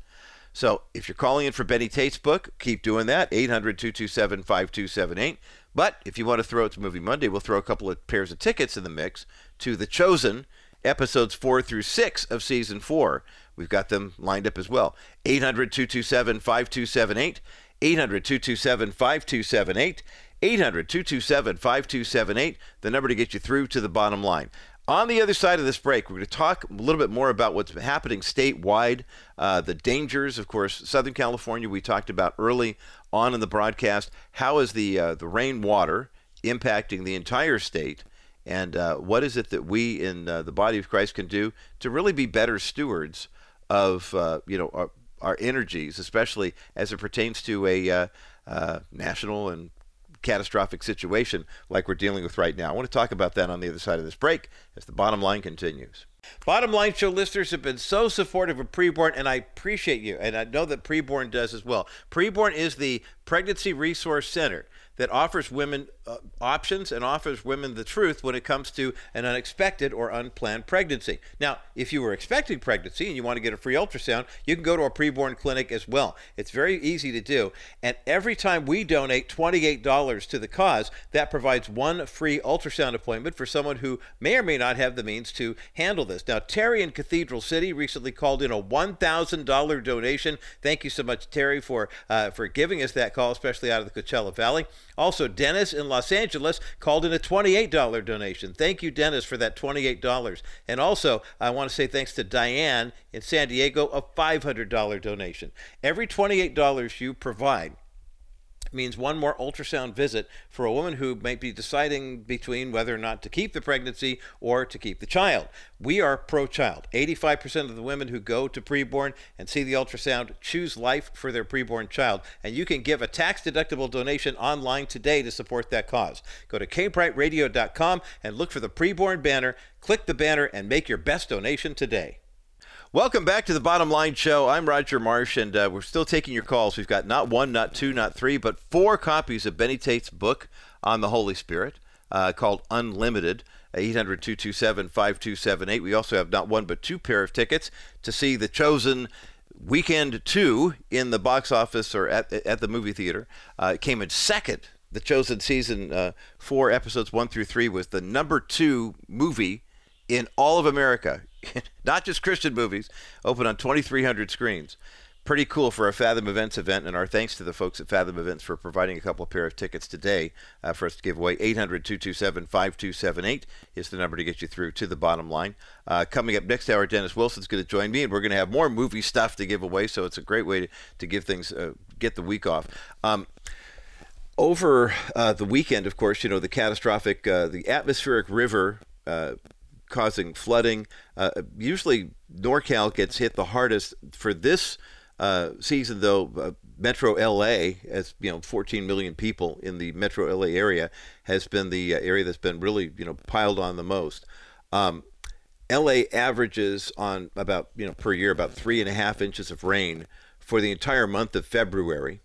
So if you're calling in for Benny Tate's book, keep doing that. 800 227 5278. But if you want to throw it to Movie Monday, we'll throw a couple of pairs of tickets in the mix to The Chosen, episodes four through six of season four. We've got them lined up as well. 800 227 5278. 800 227 5278. 800 227 5278, the number to get you through to the bottom line. On the other side of this break, we're going to talk a little bit more about what's happening statewide, uh, the dangers. Of course, Southern California, we talked about early on in the broadcast. How is the uh, the rainwater impacting the entire state? And uh, what is it that we in uh, the body of Christ can do to really be better stewards of uh, you know our, our, energies, especially as it pertains to a uh, national and catastrophic situation like we're dealing with right now. I want to talk about that on the other side of this break as the bottom line continues. Bottom line show listeners have been so supportive of preborn, and I appreciate you. And I know that preborn does as well. Preborn is the pregnancy resource center that offers women uh, options and offers women the truth when it comes to an unexpected or unplanned pregnancy. Now, if you were expecting pregnancy and you want to get a free ultrasound, you can go to a preborn clinic as well. It's very easy to do. And every time we donate $28 to the cause, that provides one free ultrasound appointment for someone who may or may not have the means to handle this. Now, Terry in Cathedral City recently called in a $1,000 donation. Thank you so much, Terry, for, uh, for giving us that call, especially out of the Coachella Valley. Also, Dennis in Los Angeles called in a $28 donation. Thank you, Dennis, for that $28. And also, I want to say thanks to Diane in San Diego, a $500 donation. Every $28 you provide means one more ultrasound visit for a woman who might be deciding between whether or not to keep the pregnancy or to keep the child. We are pro child. 85% of the women who go to preborn and see the ultrasound choose life for their preborn child. And you can give a tax deductible donation online today to support that cause. Go to kbrightradio.com and look for the preborn banner. Click the banner and make your best donation today. Welcome back to the Bottom Line Show. I'm Roger Marsh, and uh, we're still taking your calls. We've got not one, not two, not three, but four copies of Benny Tate's book on the Holy Spirit uh, called Unlimited. 800 227 5278. We also have not one but two pair of tickets to see The Chosen Weekend 2 in the box office or at, at the movie theater. Uh, it came in second. The Chosen season uh, 4, episodes 1 through 3, was the number two movie in all of America, not just Christian movies, open on 2,300 screens. Pretty cool for a Fathom Events event, and our thanks to the folks at Fathom Events for providing a couple pair of tickets today uh, for us to give away. 800 227 5278 is the number to get you through to the bottom line. Uh, coming up next hour, Dennis Wilson's going to join me, and we're going to have more movie stuff to give away, so it's a great way to, to give things, uh, get the week off. Um, over uh, the weekend, of course, you know, the catastrophic, uh, the atmospheric river uh, causing flooding. Uh, usually, NorCal gets hit the hardest for this uh, season, though. Uh, Metro LA, as you know, 14 million people in the Metro LA area, has been the uh, area that's been really you know piled on the most. Um, LA averages on about you know per year about three and a half inches of rain for the entire month of February.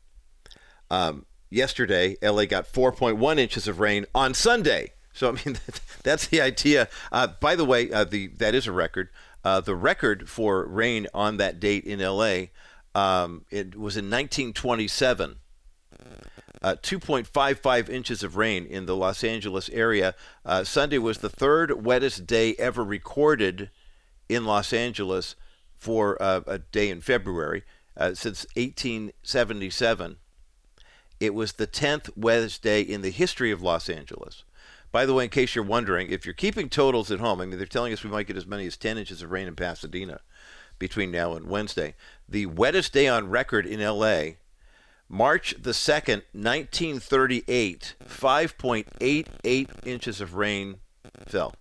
Um, yesterday, LA got 4.1 inches of rain on Sunday. So I mean, that's the idea. Uh, by the way, uh, the that is a record. Uh, the record for rain on that date in L.A. Um, it was in 1927. Uh, 2.55 inches of rain in the Los Angeles area. Uh, Sunday was the third wettest day ever recorded in Los Angeles for uh, a day in February since 1877. It was the 10th wettest day in the history of Los Angeles. By the way, in case you're wondering, if you're keeping totals at home, I mean, they're telling us we might get as many as 10 inches of rain in Pasadena. between now and Wednesday. The wettest day on record in LA, March the 2nd, 1938, 5.88 inches of rain fell.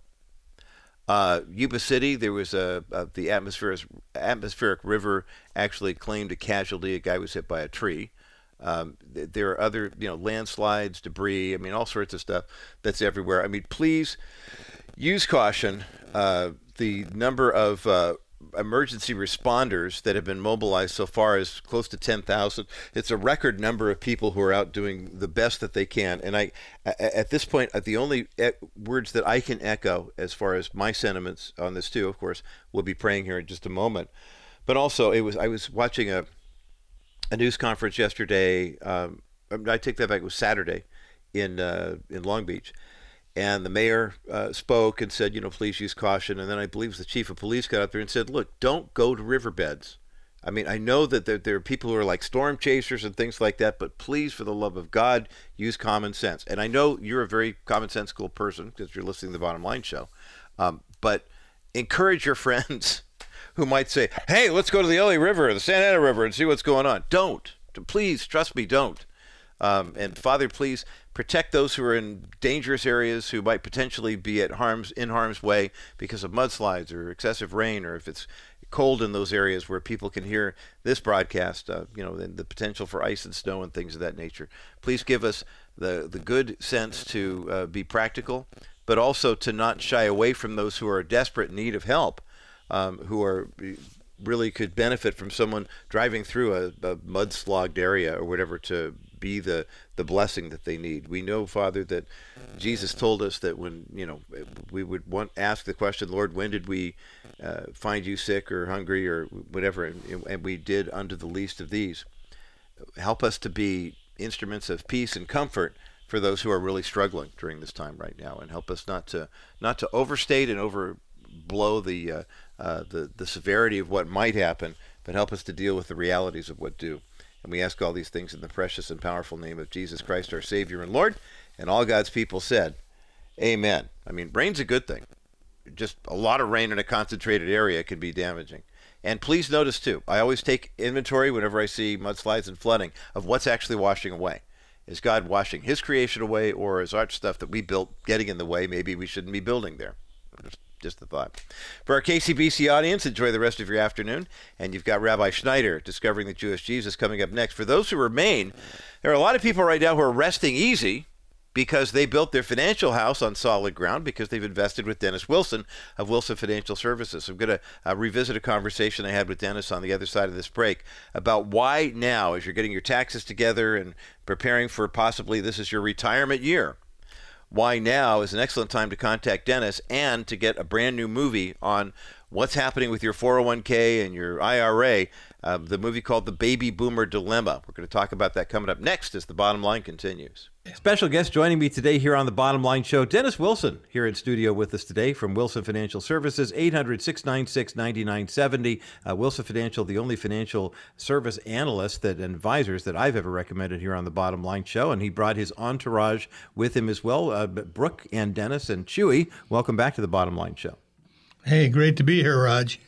Uh, Yuba City, there was a, a the atmospheric atmospheric river actually claimed a casualty. A guy was hit by a tree. Um, th- there are other, you know, landslides, debris. I mean, all sorts of stuff that's everywhere. I mean, please use caution. Uh, the number of uh, emergency responders that have been mobilized so far is close to 10,000. It's a record number of people who are out doing the best that they can. And I, at this point, uh, the only words that I can echo as far as my sentiments on this too, of course, we'll be praying here in just a moment. But also, it was I was watching a a news conference yesterday. Um, I take that back. It was Saturday in uh, in Long Beach, and the mayor uh, spoke and said, you know, please use caution. And then I believe was the chief of police got up there and said, look, don't go to riverbeds. I mean, I know that there, there are people who are like storm chasers and things like that, but please, for the love of God, use common sense. And I know you're a very commonsensical person because you're listening to the Bottom Line show, um, but encourage your friends who might say, "Hey, let's go to the LA River the Santa Ana River and see what's going on." Don't, please, trust me, don't. Um, and Father, please protect those who are in dangerous areas who might potentially be at harm's in harm's way because of mudslides or excessive rain, or if it's cold in those areas where people can hear this broadcast. Uh, you know, the, the potential for ice and snow and things of that nature. Please give us the the good sense to uh, be practical, but also to not shy away from those who are desperate in need of help um, who are really could benefit from someone driving through a, a mudslogged area or whatever to be the the blessing that they need. We know, Father, that Jesus told us that when you know we would want ask the question, Lord, when did we uh, find you sick or hungry or whatever, and, and we did under the least of these. Help us to be instruments of peace and comfort for those who are really struggling during this time right now, and help us not to not to overstate and overblow the uh, uh, the, the severity of what might happen, but help us to deal with the realities of what do. And we ask all these things in the precious and powerful name of Jesus Christ, our Savior and Lord. And all God's people said, Amen. I mean, rain's a good thing. Just a lot of rain in a concentrated area can be damaging. And please notice, too, I always take inventory whenever I see mudslides and flooding of what's actually washing away. Is God washing His creation away, or is our stuff that we built getting in the way? Maybe we shouldn't be building there. Just just a thought. For our KCBC audience, enjoy the rest of your afternoon. And you've got Rabbi Schneider, Discovering the Jewish Jesus, coming up next. For those who remain, there are a lot of people right now who are resting easy because they built their financial house on solid ground because they've invested with Dennis Wilson of Wilson Financial Services. I'm going to uh, revisit a conversation I had with Dennis on the other side of this break about why now, as you're getting your taxes together and preparing for possibly this is your retirement year why now is an excellent time to contact Dennis and to get a brand new movie on what's happening with your 401k and your IRA. Uh, the movie called The Baby Boomer Dilemma. We're going to talk about that coming up next as the bottom line continues. Special guest joining me today here on the Bottom Line Show, Dennis Wilson, here in studio with us today from Wilson Financial Services, 800 696 9970. Uh, Wilson Financial, the only financial service analyst that advisors that I've ever recommended here on the Bottom Line Show. And he brought his entourage with him as well, uh, Brooke and Dennis and Chewy. Welcome back to the Bottom Line Show. Hey, great to be here, Raj.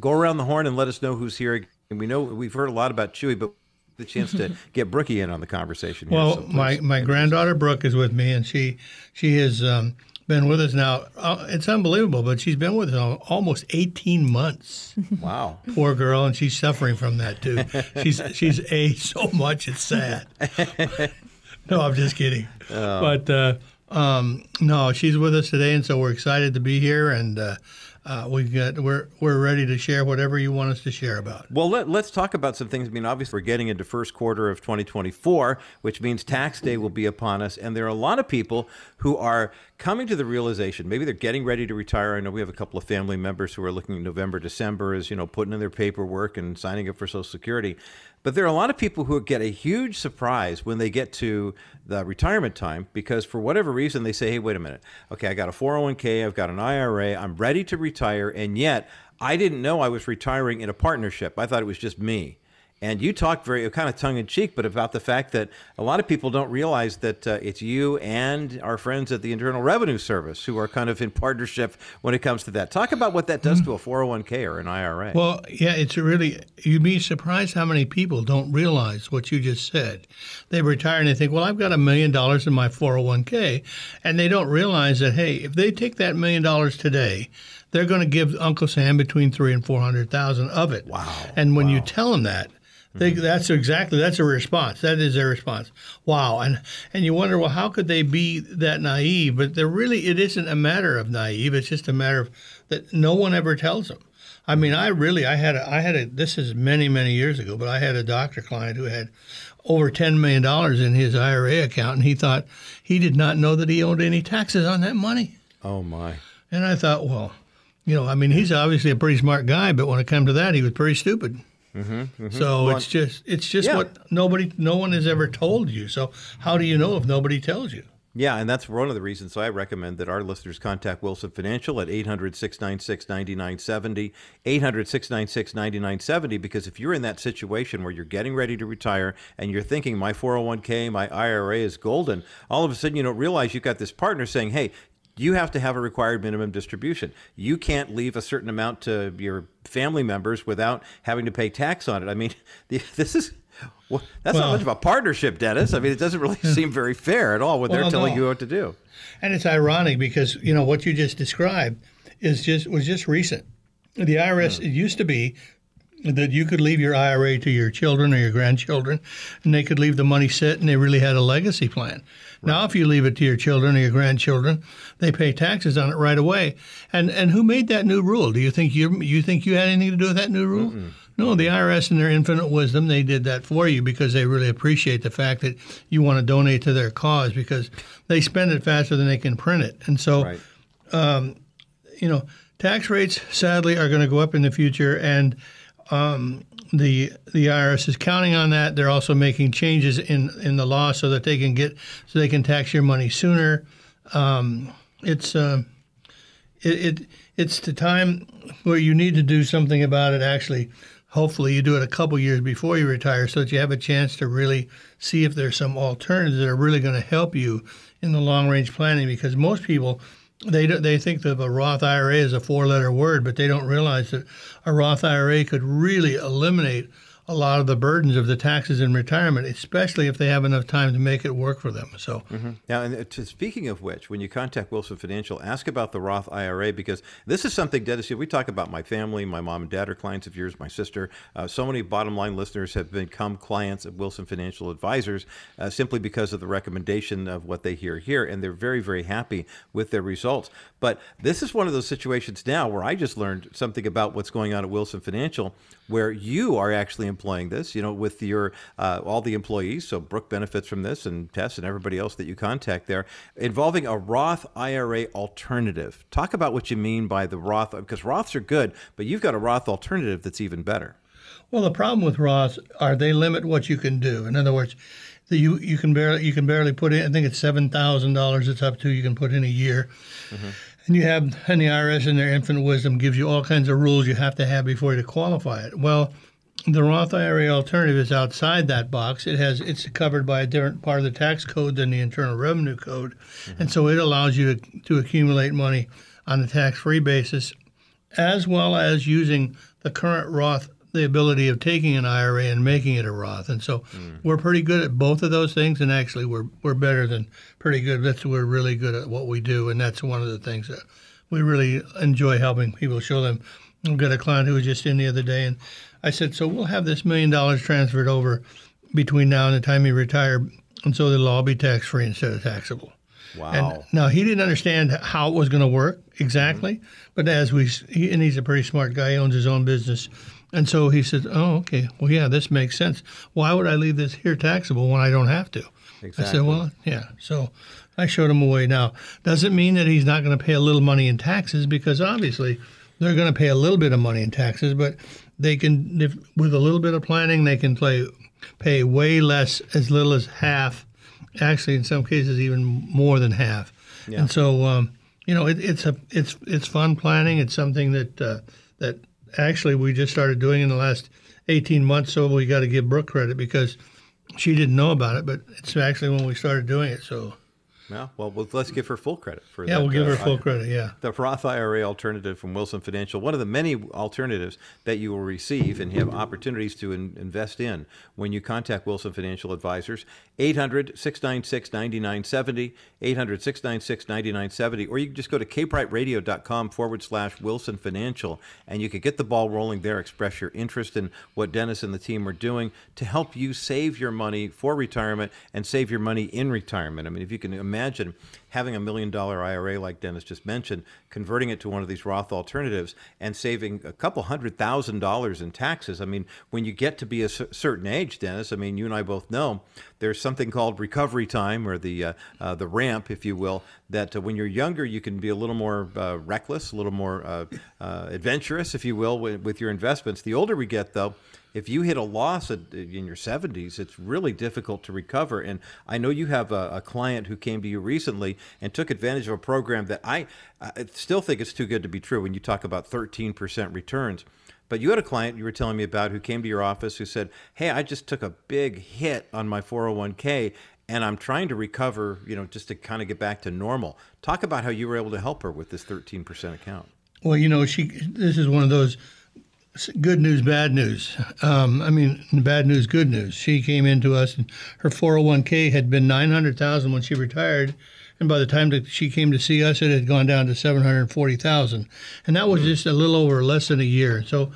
Go around the horn and let us know who's here. And we know we've heard a lot about Chewy, but the chance to get Brookie in on the conversation. Here, well, so my my granddaughter Brooke is with me, and she she has um, been with us now. Uh, it's unbelievable, but she's been with us almost eighteen months. Wow, poor girl, and she's suffering from that too. She's she's aged so much; it's sad. no, I'm just kidding. Oh. But uh, um, no, she's with us today, and so we're excited to be here and. Uh, uh, we got we're we're ready to share whatever you want us to share about. Well, let, let's talk about some things. I mean, obviously, we're getting into first quarter of 2024, which means tax day will be upon us, and there are a lot of people who are coming to the realization. Maybe they're getting ready to retire. I know we have a couple of family members who are looking November, December as you know, putting in their paperwork and signing up for Social Security. But there are a lot of people who get a huge surprise when they get to the retirement time because for whatever reason they say, hey, wait a minute. Okay, I got a 401k, I've got an IRA, I'm ready to retire, and yet I didn't know I was retiring in a partnership. I thought it was just me. And you talked very kind of tongue in cheek, but about the fact that a lot of people don't realize that uh, it's you and our friends at the Internal Revenue Service who are kind of in partnership when it comes to that. Talk about what that does to a 401k or an IRA. Well, yeah, it's really, you'd be surprised how many people don't realize what you just said. They retire and they think, well, I've got a million dollars in my 401k. And they don't realize that, hey, if they take that million dollars today, they're going to give Uncle Sam between three and 400,000 of it. Wow. And when Wow. you tell them that, they, that's exactly that's a response. That is their response. Wow, and and you wonder, well, how could they be that naive? But they're really, it isn't a matter of naive. It's just a matter of that no one ever tells them. I mean, I really, I had, a, I had a. This is many, many years ago, but I had a doctor client who had over ten million dollars in his IRA account, and he thought he did not know that he owed any taxes on that money. oh, my. And I thought, well, you know, I mean, he's obviously a pretty smart guy, but when it came to that, he was pretty stupid. Mm-hmm, mm-hmm. So it's just it's just Yeah. what nobody, no one has ever told you. So how do you know if nobody tells you? Yeah, and that's one of the reasons so I recommend that our listeners contact Wilson Financial at 800 696 9970. 800 696 9970, because if you're in that situation where you're getting ready to retire and you're thinking, my 401k, my IRA is golden, all of a sudden you don't realize you've got this partner saying, hey, you have to have a required minimum distribution. You can't leave a certain amount to your family members without having to pay tax on it. I mean, the, this is. Well, that's not much of a partnership, Dennis. I mean, it doesn't really seem very fair at all when they're Well, telling no. you what to do. And it's ironic because you know what you just described is just was just recent. The IRS it hmm. used to be that you could leave your IRA to your children or your grandchildren, and they could leave the money sit, and they really had a legacy plan. Now, if you leave it to your children or your grandchildren, they pay taxes on it right away. And and who made that new rule? Do you think you you think you had anything to do with that new rule? No, the IRS, in their infinite wisdom, they did that for you because they really appreciate the fact that you want to donate to their cause because they spend it faster than they can print it. And so, Right. Um, you know, tax rates sadly are going to go up in the future, and um, the the IRS is counting on that. They're also making changes in in the law so that they can get so they can tax your money sooner. Um, it's uh, it, it it's the time where you need to do something about it. Actually, hopefully, you do it a couple years before you retire, so that you have a chance to really see if there's some alternatives that are really going to help you in the long range planning. Because most people they don't, they think of a Roth IRA as a four letter word, but they don't realize that a Roth IRA could really eliminate a lot of the burdens of the taxes in retirement, especially if they have enough time to make it work for them. So. Now, and uh, to, speaking of which, when you contact Wilson Financial, ask about the Roth IRA because this is something, Dennis, we talk about my family, my mom and dad are clients of yours, my sister. Uh, so many bottom line listeners have become clients of Wilson Financial Advisors uh, simply because of the recommendation of what they hear here, and they're very, very happy with their results. But this is one of those situations now where I just learned something about what's going on at Wilson Financial, where you are actually employing this, you know, with your uh, all the employees. So Brooke benefits from this, and Tess and everybody else that you contact there, involving a Roth IRA alternative. Talk about what you mean by the Roth, because Roths are good, but you've got a Roth alternative that's even better. Well, the problem with Roths are they limit what you can do. In other words, the, you you can barely you can barely put in. I think it's seven thousand dollars. It's up to you can put in a year, and you have and the IRS in their infinite wisdom gives you all kinds of rules you have to have before you qualify it. Well, the Roth IRA alternative is outside that box. It has it's covered by a different part of the tax code than the Internal Revenue Code, and so it allows you to to accumulate money on a tax-free basis as well as using the current Roth, the ability of taking an IRA and making it a Roth. And so mm. we're pretty good at both of those things, and actually we're we're better than pretty good. That's we're really good at what we do, and that's one of the things that we really enjoy helping people. Show them. I've got a client who was just in the other day, and I said, so we'll have this million dollars transferred over between now and the time you retire, and so it'll all be tax free instead of taxable. Wow. And now he didn't understand how it was going to work exactly, mm-hmm. but as we he, and he's a pretty smart guy, he owns his own business, and so he said, "Oh, okay, well, yeah, this makes sense. Why would I leave this here taxable when I don't have to?" I said, "Well, yeah." So I showed him a way. Now, doesn't mean that he's not going to pay a little money in taxes because obviously they're going to pay a little bit of money in taxes, but they can, if, with a little bit of planning, they can play, pay way less, as little as half actually in some cases even more than half. And so um, you know it, it's a it's it's fun planning. It's something that uh, that actually we just started doing in the last 18 months, so we got to give Brooke credit because she didn't know about it, but it's actually when we started doing it. So Yeah, well, let's give her full credit for yeah, that. we'll give her uh, full credit. Yeah. the Roth IRA alternative from Wilson Financial, one of the many alternatives that you will receive and have opportunities to in, invest in when you contact Wilson Financial Advisors. 800 696 9970, 800 696 9970, or you can just go to kbrightradio.com forward slash Wilson Financial and you can get the ball rolling there, express your interest in what Dennis and the team are doing to help you save your money for retirement and save your money in retirement. I mean, if you can imagine imagine having a million dollar IRA like Dennis just mentioned, converting it to one of these Roth alternatives and saving a couple hundred thousand dollars in taxes. I mean, when you get to be a certain age, Dennis, I mean, you and I both know there's something called recovery time or the uh, uh, the ramp, if you will. That uh, when you're younger, you can be a little more uh, reckless, a little more uh, uh, adventurous, if you will, with, with your investments. The older we get, though, if you hit a loss in your 70s, it's really difficult to recover. And I know you have a, a client who came to you recently and took advantage of a program that I, I still think it's too good to be true when you talk about 13% returns. But you had a client you were telling me about who came to your office who said, Hey, I just took a big hit on my 401k and I'm trying to recover, you know, just to kind of get back to normal. Talk about how you were able to help her with this 13% account. Well, you know, she. This is one of those good news, bad news. Um, I mean, bad news, good news. She came into us, and her 401k had been 900,000 when she retired, and by the time that she came to see us, it had gone down to 740,000, and that was just a little over less than a year. So,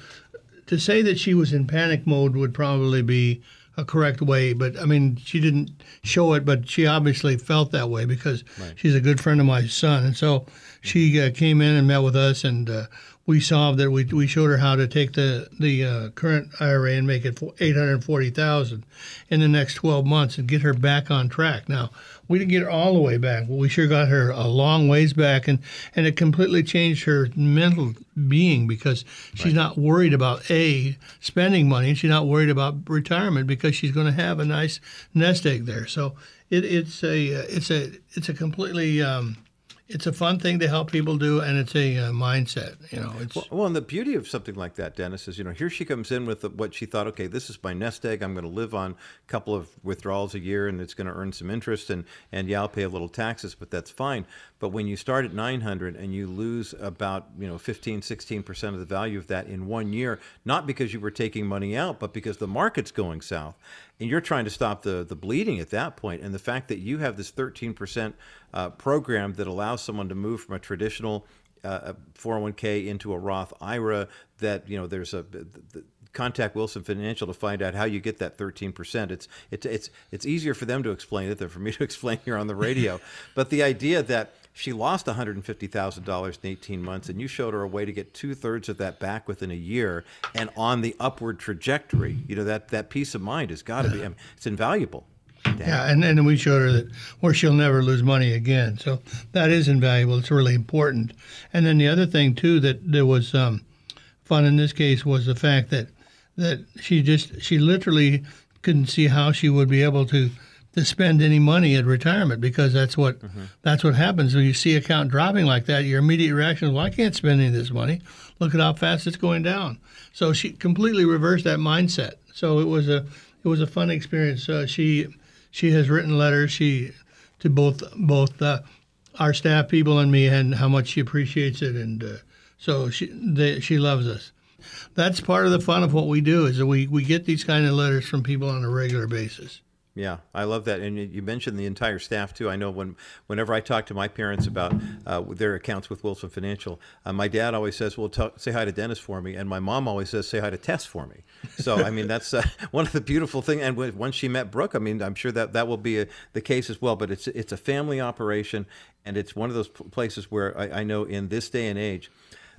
to say that she was in panic mode would probably be a correct way, but I mean, she didn't show it, but she obviously felt that way because she's a good friend of my son, and so she uh, came in and met with us, and uh, we solved that. We, we showed her how to take the the uh, current IRA and make it for eight hundred forty thousand in the next twelve months and get her back on track. Now we didn't get her all the way back, but we sure got her a long ways back, and and it completely changed her mental being because she's not worried about a spending money and she's not worried about retirement because she's going to have a nice nest egg there. So it, it's a it's a it's a completely um, it's a fun thing to help people do, and it's a uh, mindset. You know, it's Well, well, and the beauty of something like that, Dennis, is you know here she comes in with what she thought. Okay, this is my nest egg. I'm going to live on a couple of withdrawals a year, and it's going to earn some interest, and and yeah, I'll pay a little taxes, but that's fine. But when you start at 900 and you lose about you know 15, 16 percent of the value of that in one year, not because you were taking money out, but because the market's going south, and you're trying to stop the the bleeding at that point, and the fact that you have this 13 percent uh, program that allows someone to move from a traditional uh, 401k into a Roth IRA that you know there's a the, the, contact Wilson Financial to find out how you get that 13%. It's it's it's it's easier for them to explain it than for me to explain here on the radio. but the idea that she lost $150,000 in 18 months, and you showed her a way to get two thirds of that back within a year, and on the upward trajectory. You know that that peace of mind has got to be. I mean, it's invaluable. yeah, and then we showed her that where she'll never lose money again. So that is invaluable. It's really important. And then the other thing too that there was um, fun in this case was the fact that that she just she literally couldn't see how she would be able to to spend any money at retirement because that's what that's what happens when you see account dropping like that. Your immediate reaction is, "Well, I can't spend any of this money. Look at how fast it's going down." So she completely reversed that mindset. So it was a it was a fun experience. Uh, she she has written letters she to both both uh, our staff people and me and how much she appreciates it and uh, so she they, she loves us that's part of the fun of what we do is that we, we get these kind of letters from people on a regular basis Yeah, I love that, and you- mentioned the entire staff too. I know when, whenever I talk to my parents about uh, their accounts with Wilson Financial, uh, my dad always says, "Well, tell say hi to Dennis for me," and my mom always says, "Say hi to Tess for me." So, I mean, that's uh, one of the beautiful things. And when, once she met Brooke, I mean, I'm sure that that will be a, the case as well. But it's it's a family operation, and it's one of those places where I, I know in this day and age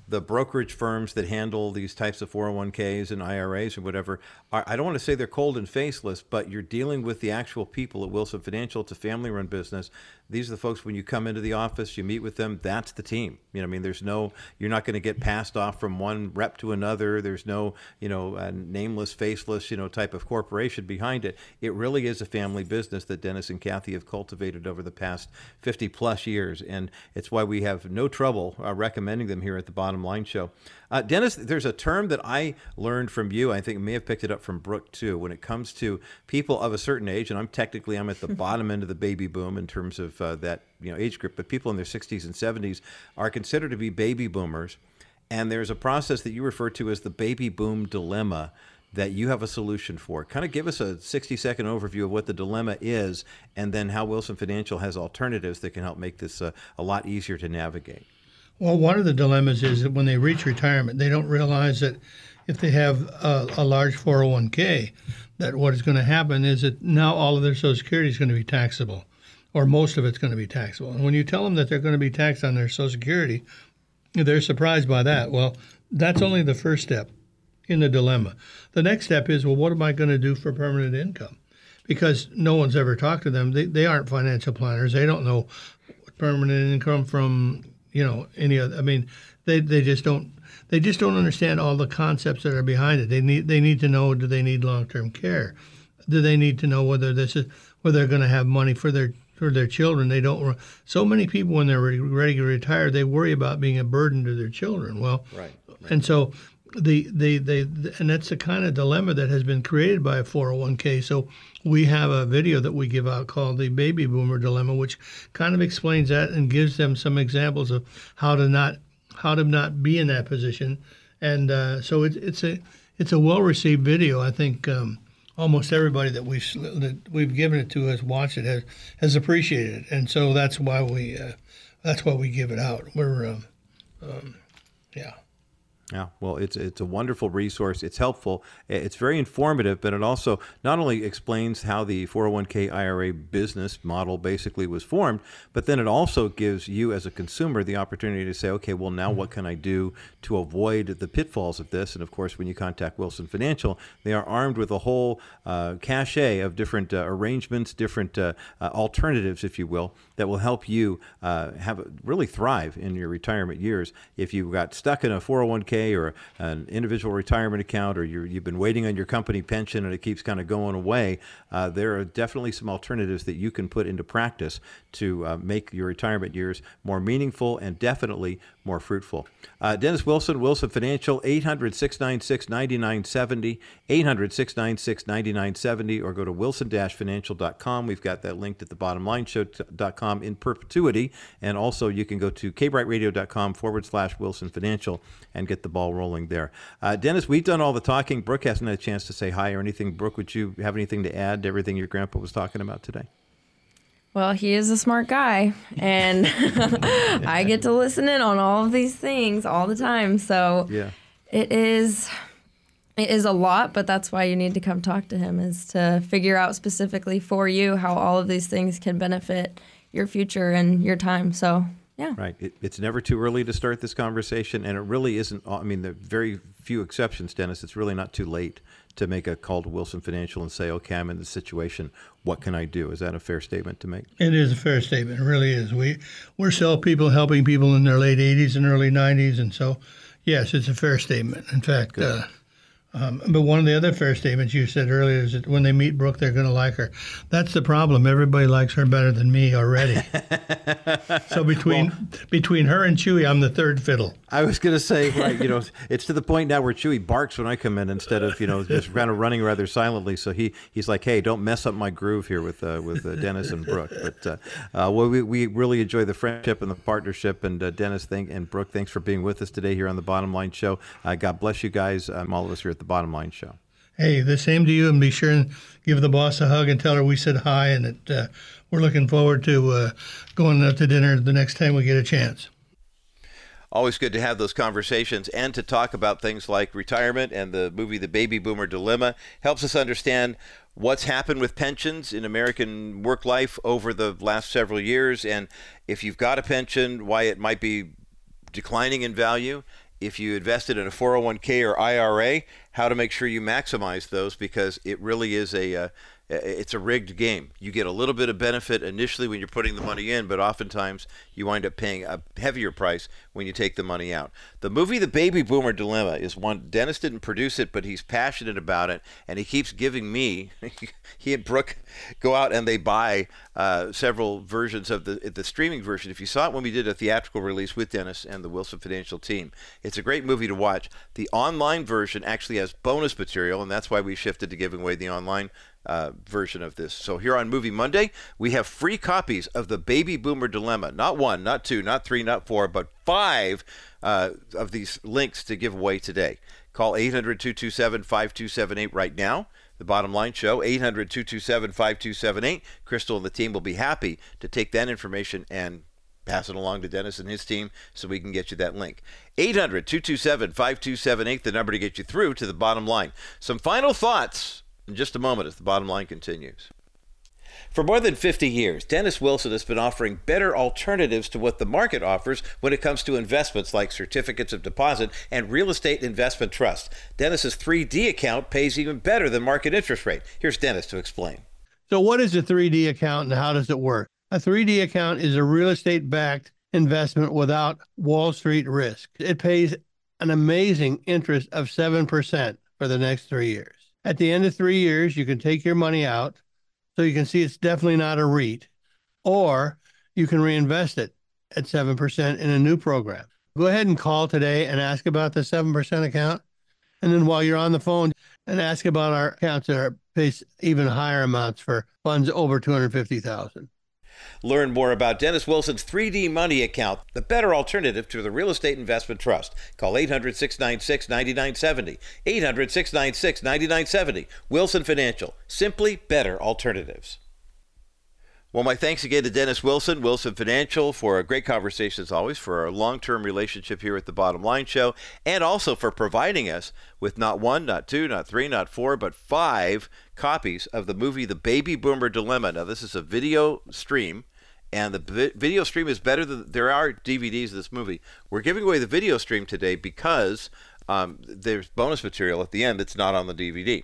the brokerage firms that handle these types of 401ks and IRAs or whatever are, I don't want to say they're cold and faceless, but you're dealing with the actual people at Wilson Financial. It's a family run business these are the folks when you come into the office, you meet with them. That's the team. You know, I mean, there's no, you're not going to get passed off from one rep to another. There's no, you know, nameless, faceless, you know, type of corporation behind it. It really is a family business that Dennis and Kathy have cultivated over the past 50 plus years, and it's why we have no trouble uh, recommending them here at the Bottom Line Show. Uh, Dennis, there's a term that I learned from you. I think I may have picked it up from Brooke too. When it comes to people of a certain age, and I'm technically I'm at the bottom end of the baby boom in terms of uh, that you know age group, but people in their 60s and 70s are considered to be baby boomers, and there's a process that you refer to as the baby boom dilemma that you have a solution for. Kind of give us a 60 second overview of what the dilemma is, and then how Wilson Financial has alternatives that can help make this uh, a lot easier to navigate. Well, one of the dilemmas is that when they reach retirement, they don't realize that if they have a, a large 401k, that what is going to happen is that now all of their Social Security is going to be taxable, or most of it's going to be taxable. And when you tell them that they're going to be taxed on their Social Security, they're surprised by that. Well, that's only the first step in the dilemma. The next step is, well, what am I going to do for permanent income? Because no one's ever talked to them. They, they aren't financial planners. They don't know permanent income from you know any other. I mean, they they just don't they just don't understand all the concepts that are behind it. They need they need to know do they need long term care? Do they need to know whether this is whether they're going to have money for their for their children? They don't. So many people when they're ready to retire, they worry about being a burden to their children. Well, right. right. And so the, the, the, and that's the kind of dilemma that has been created by a 401k. So we have a video that we give out called the baby boomer dilemma, which kind of explains that and gives them some examples of how to not how to not be in that position. And uh, so it's it's a it's a well received video. I think um, almost everybody that we've that we've given it to has watched it has has appreciated it, and so that's why we uh, that's why we give it out. We're um, um, yeah. Yeah, well, it's it's a wonderful resource. It's helpful. It's very informative, but it also not only explains how the 401k IRA business model basically was formed, but then it also gives you as a consumer the opportunity to say, okay, well, now what can I do to avoid the pitfalls of this? And of course, when you contact Wilson Financial, they are armed with a whole uh, cachet of different uh, arrangements, different uh, uh alternatives, if you will, that will help you uh, have really thrive in your retirement years. If you got stuck in a 401k or an individual retirement account, or you have been waiting on your company pension and it keeps kind of going away, uh, there are definitely some alternatives that you can put into practice to uh, make your retirement years more meaningful and definitely more fruitful. Uh, Dennis Wilson, Wilson Financial, 800 696 9970, 800 696 9970, or go to wilson financial.com. We've got that linked at the bottomlineshow.com in perpetuity. And also, you can go to kbrightradio.com forward slash Wilson Financial and get the ball rolling there. Uh, Dennis, we've done all the talking. Brooke hasn't had a chance to say hi or anything. Brooke, would you have anything to add to everything your grandpa was talking about today? Well, he is a smart guy, and I get to listen in on all of these things all the time. So yeah. it is it is a lot, but that's why you need to come talk to him is to figure out specifically for you how all of these things can benefit your future and your time. So yeah. Right. It, it's never too early to start this conversation, and it really isn't. I mean, there are very few exceptions, Dennis. It's really not too late to make a call to Wilson Financial and say, okay, I'm in this situation. What can I do? Is that a fair statement to make? It is a fair statement. It really is. We, we're still people helping people in their late 80s and early 90s. And so, yes, it's a fair statement. In fact, uh, um, but one of the other fair statements you said earlier is that when they meet Brooke, they're going to like her. That's the problem. Everybody likes her better than me already. so between well, between her and Chewy, I'm the third fiddle. I was going to say, right, you know, it's to the point now where Chewy barks when I come in instead of you know just kind of running rather silently. So he he's like, hey, don't mess up my groove here with uh, with uh, Dennis and Brooke. But uh, uh, well, we, we really enjoy the friendship and the partnership. And uh, Dennis, thank and Brooke, thanks for being with us today here on the Bottom Line Show. Uh, God bless you guys. Um, all of us here at the Bottom Line Show. Hey, the same to you, and be sure and give the boss a hug and tell her we said hi, and that uh, we're looking forward to uh, going out to dinner the next time we get a chance. Always good to have those conversations and to talk about things like retirement and the movie The Baby Boomer Dilemma. Helps us understand what's happened with pensions in American work life over the last several years, and if you've got a pension, why it might be declining in value if you invested in a 401k or IRA, how to make sure you maximize those because it really is a uh, it's a rigged game. You get a little bit of benefit initially when you're putting the money in, but oftentimes you wind up paying a heavier price when you take the money out. The movie The Baby Boomer Dilemma is one Dennis didn't produce it, but he's passionate about it, and he keeps giving me. he and Brooke go out and they buy uh, several versions of the the streaming version. If you saw it when we did a theatrical release with Dennis and the Wilson Financial team, it's a great movie to watch. The online version actually has bonus material, and that's why we shifted to giving away the online uh, version of this. So here on Movie Monday, we have free copies of the Baby Boomer Dilemma. Not one, not two, not three, not four, but five uh, of these links to give away today. Call 800 227 5278 right now. The bottom line show, 800 227 5278. Crystal and the team will be happy to take that information and pass it along to Dennis and his team so we can get you that link. 800 227 5278, the number to get you through to the bottom line. Some final thoughts in just a moment as the bottom line continues. For more than 50 years, Dennis Wilson has been offering better alternatives to what the market offers when it comes to investments like certificates of deposit and real estate investment trusts. Dennis's 3D account pays even better than market interest rate. Here's Dennis to explain. So, what is a 3D account and how does it work? A 3D account is a real estate backed investment without Wall Street risk. It pays an amazing interest of 7% for the next three years. At the end of three years, you can take your money out. So you can see it's definitely not a REIT, or you can reinvest it at 7% in a new program. Go ahead and call today and ask about the 7% account. And then while you're on the phone, and ask about our accounts that are pays even higher amounts for funds over 250,000. Learn more about Dennis Wilson's 3D Money account, the better alternative to the real estate investment trust. Call 800 696 9970. 800 696 9970. Wilson Financial. Simply better alternatives. Well, my thanks again to Dennis Wilson, Wilson Financial, for a great conversation as always, for our long term relationship here at the Bottom Line Show, and also for providing us with not one, not two, not three, not four, but five copies of the movie The Baby Boomer Dilemma. Now, this is a video stream, and the video stream is better than there are DVDs of this movie. We're giving away the video stream today because um, there's bonus material at the end that's not on the DVD.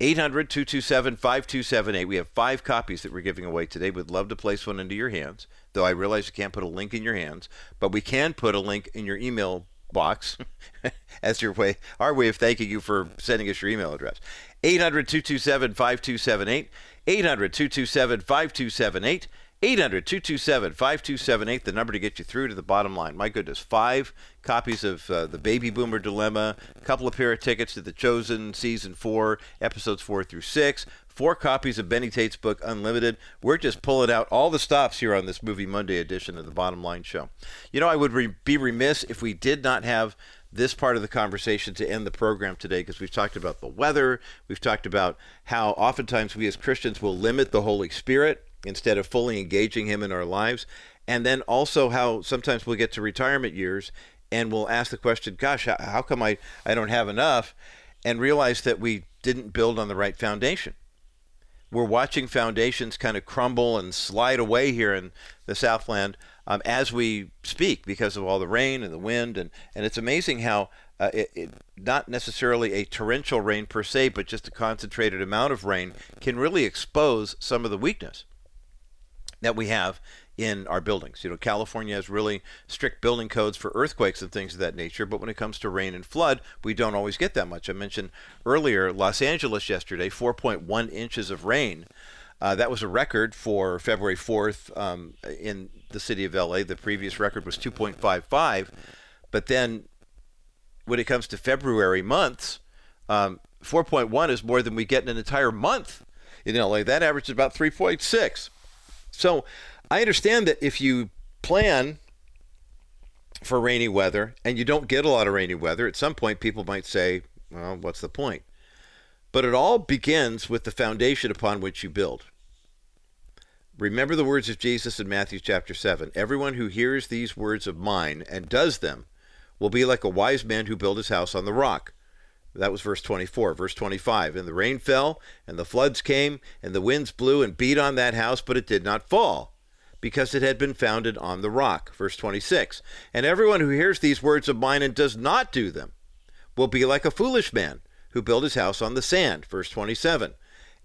800 227 5278. We have five copies that we're giving away today. We'd love to place one into your hands, though I realize you can't put a link in your hands, but we can put a link in your email box as your way, our way of thanking you for sending us your email address. 800 227 5278. 800 227 5278. 800 227 5278, the number to get you through to the bottom line. My goodness, five copies of uh, The Baby Boomer Dilemma, a couple of pair of tickets to The Chosen Season 4, episodes 4 through 6, four copies of Benny Tate's book, Unlimited. We're just pulling out all the stops here on this Movie Monday edition of the Bottom Line Show. You know, I would re- be remiss if we did not have this part of the conversation to end the program today because we've talked about the weather. We've talked about how oftentimes we as Christians will limit the Holy Spirit instead of fully engaging him in our lives. And then also how sometimes we'll get to retirement years and we'll ask the question, gosh, how come I, I don't have enough? And realize that we didn't build on the right foundation. We're watching foundations kind of crumble and slide away here in the Southland um, as we speak because of all the rain and the wind. And, and it's amazing how uh, it, it, not necessarily a torrential rain per se, but just a concentrated amount of rain can really expose some of the weakness that we have in our buildings. You know, California has really strict building codes for earthquakes and things of that nature, but when it comes to rain and flood, we don't always get that much. I mentioned earlier Los Angeles yesterday, 4.1 inches of rain. Uh, that was a record for February 4th um, in the city of LA. The previous record was 2.55. But then when it comes to February months, um, 4.1 is more than we get in an entire month in LA. That averages about 3.6. So I understand that if you plan for rainy weather and you don't get a lot of rainy weather, at some point people might say, well, what's the point? But it all begins with the foundation upon which you build. Remember the words of Jesus in Matthew chapter 7 Everyone who hears these words of mine and does them will be like a wise man who built his house on the rock. That was verse 24. Verse 25. And the rain fell, and the floods came, and the winds blew and beat on that house, but it did not fall, because it had been founded on the rock. Verse 26. And everyone who hears these words of mine and does not do them will be like a foolish man who built his house on the sand. Verse 27.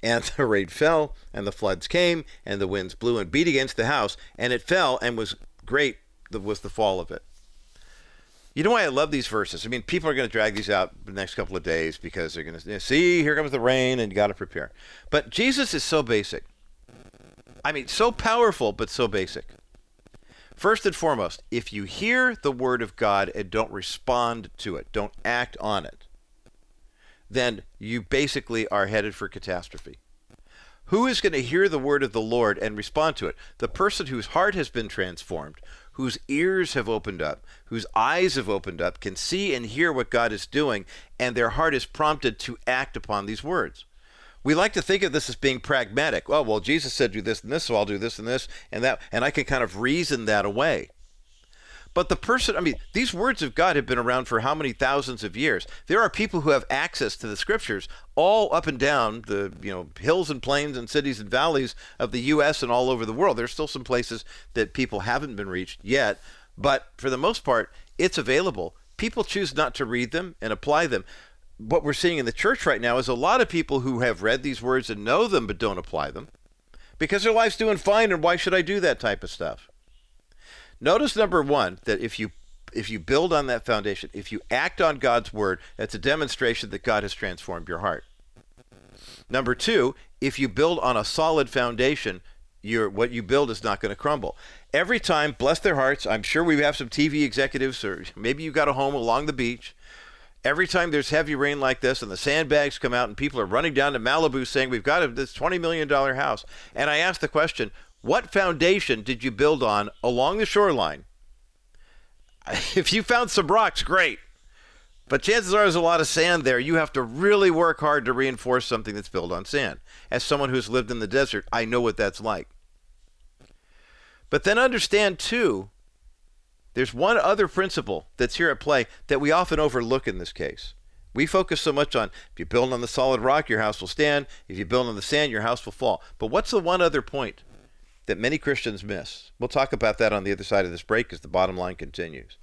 And the rain fell, and the floods came, and the winds blew and beat against the house, and it fell, and was great was the fall of it. You know why I love these verses? I mean, people are going to drag these out the next couple of days because they're going to see, here comes the rain, and you got to prepare. But Jesus is so basic. I mean, so powerful, but so basic. First and foremost, if you hear the word of God and don't respond to it, don't act on it, then you basically are headed for catastrophe. Who is going to hear the word of the Lord and respond to it? The person whose heart has been transformed, whose ears have opened up, whose eyes have opened up, can see and hear what God is doing, and their heart is prompted to act upon these words. We like to think of this as being pragmatic. Oh, well, Jesus said do this and this, so I'll do this and this and that, and I can kind of reason that away. But the person, I mean, these words of God have been around for how many thousands of years? There are people who have access to the scriptures all up and down the, you know, hills and plains and cities and valleys of the U.S. and all over the world. There's still some places that people haven't been reached yet, but for the most part, it's available. People choose not to read them and apply them. What we're seeing in the church right now is a lot of people who have read these words and know them but don't apply them because their life's doing fine and why should I do that type of stuff? Notice number one that if you if you build on that foundation, if you act on God's word, that's a demonstration that God has transformed your heart. Number two, if you build on a solid foundation, your what you build is not going to crumble. Every time, bless their hearts, I'm sure we have some TV executives, or maybe you've got a home along the beach. Every time there's heavy rain like this and the sandbags come out and people are running down to Malibu saying, We've got this $20 million house. And I ask the question, what foundation did you build on along the shoreline? If you found some rocks, great. But chances are there's a lot of sand there. You have to really work hard to reinforce something that's built on sand. As someone who's lived in the desert, I know what that's like. But then understand, too, there's one other principle that's here at play that we often overlook in this case. We focus so much on if you build on the solid rock, your house will stand. If you build on the sand, your house will fall. But what's the one other point that many Christians miss. We'll talk about that on the other side of this break as the bottom line continues.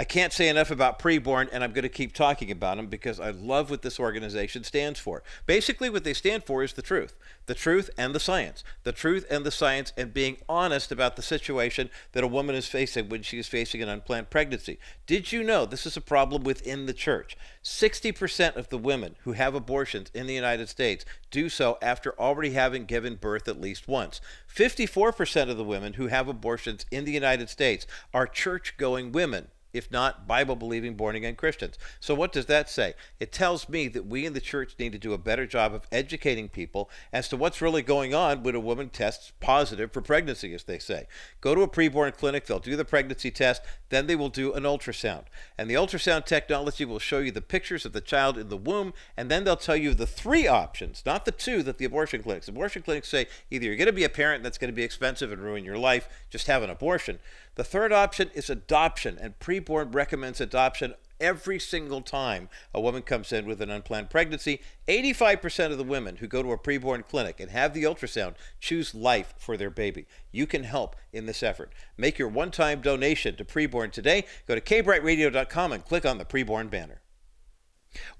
I can't say enough about preborn, and I'm going to keep talking about them because I love what this organization stands for. Basically, what they stand for is the truth the truth and the science. The truth and the science, and being honest about the situation that a woman is facing when she is facing an unplanned pregnancy. Did you know this is a problem within the church? 60% of the women who have abortions in the United States do so after already having given birth at least once. 54% of the women who have abortions in the United States are church going women if not Bible believing born again Christians. So, what does that say? It tells me that we in the church need to do a better job of educating people as to what's really going on when a woman tests positive for pregnancy, as they say. Go to a preborn clinic, they'll do the pregnancy test, then they will do an ultrasound. And the ultrasound technology will show you the pictures of the child in the womb, and then they'll tell you the three options, not the two that the abortion clinics. Abortion clinics say either you're going to be a parent that's going to be expensive and ruin your life, just have an abortion. The third option is adoption, and preborn recommends adoption every single time a woman comes in with an unplanned pregnancy. 85% of the women who go to a preborn clinic and have the ultrasound choose life for their baby. You can help in this effort. Make your one time donation to preborn today. Go to kbrightradio.com and click on the preborn banner.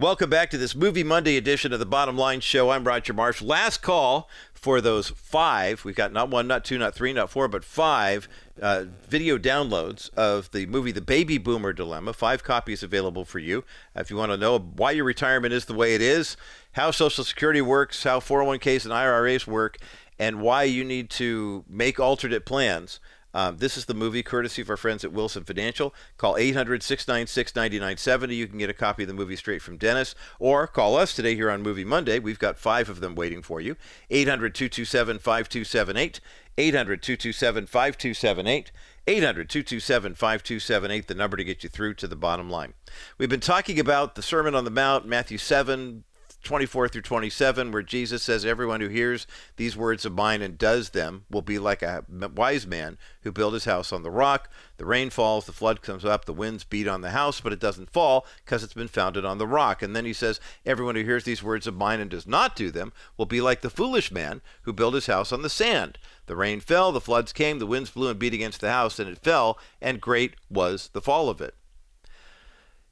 Welcome back to this Movie Monday edition of the Bottom Line Show. I'm Roger Marsh. Last call for those five. We've got not one, not two, not three, not four, but five uh, video downloads of the movie The Baby Boomer Dilemma. Five copies available for you. If you want to know why your retirement is the way it is, how Social Security works, how 401ks and IRAs work, and why you need to make alternate plans. Um, this is the movie courtesy of our friends at Wilson Financial. Call 800 696 9970. You can get a copy of the movie straight from Dennis, or call us today here on Movie Monday. We've got five of them waiting for you. 800 227 5278. 800 227 5278. 800 227 5278, the number to get you through to the bottom line. We've been talking about the Sermon on the Mount, Matthew 7, 24 through 27, where Jesus says, Everyone who hears these words of mine and does them will be like a wise man who built his house on the rock. The rain falls, the flood comes up, the winds beat on the house, but it doesn't fall because it's been founded on the rock. And then he says, Everyone who hears these words of mine and does not do them will be like the foolish man who built his house on the sand. The rain fell, the floods came, the winds blew and beat against the house, and it fell, and great was the fall of it.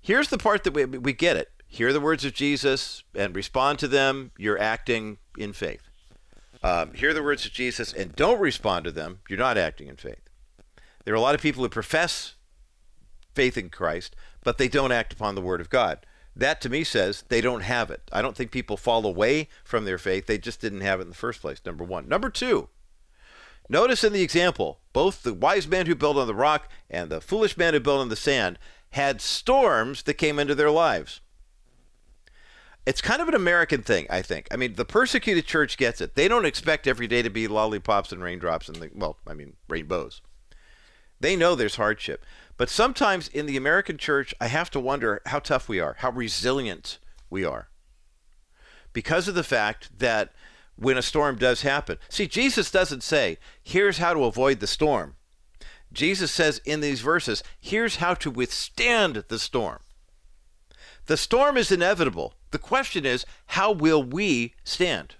Here's the part that we, we get it hear the words of Jesus and respond to them, you're acting in faith. Um, hear the words of Jesus and don't respond to them, you're not acting in faith. There are a lot of people who profess faith in Christ, but they don't act upon the Word of God. That to me says they don't have it. I don't think people fall away from their faith. They just didn't have it in the first place, number one. Number two, notice in the example, both the wise man who built on the rock and the foolish man who built on the sand had storms that came into their lives. It's kind of an American thing, I think. I mean, the persecuted church gets it. They don't expect every day to be lollipops and raindrops and, the, well, I mean, rainbows. They know there's hardship. But sometimes in the American church, I have to wonder how tough we are, how resilient we are. Because of the fact that when a storm does happen, see, Jesus doesn't say, here's how to avoid the storm. Jesus says in these verses, here's how to withstand the storm. The storm is inevitable. The question is, how will we stand?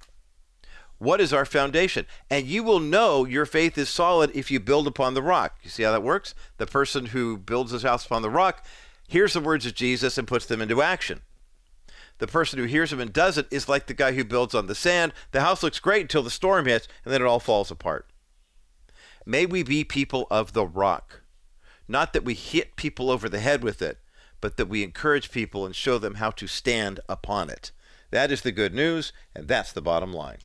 What is our foundation? And you will know your faith is solid if you build upon the rock. You see how that works? The person who builds his house upon the rock hears the words of Jesus and puts them into action. The person who hears them and does it is like the guy who builds on the sand. The house looks great until the storm hits, and then it all falls apart. May we be people of the rock. Not that we hit people over the head with it, but that we encourage people and show them how to stand upon it. That is the good news, and that's the bottom line.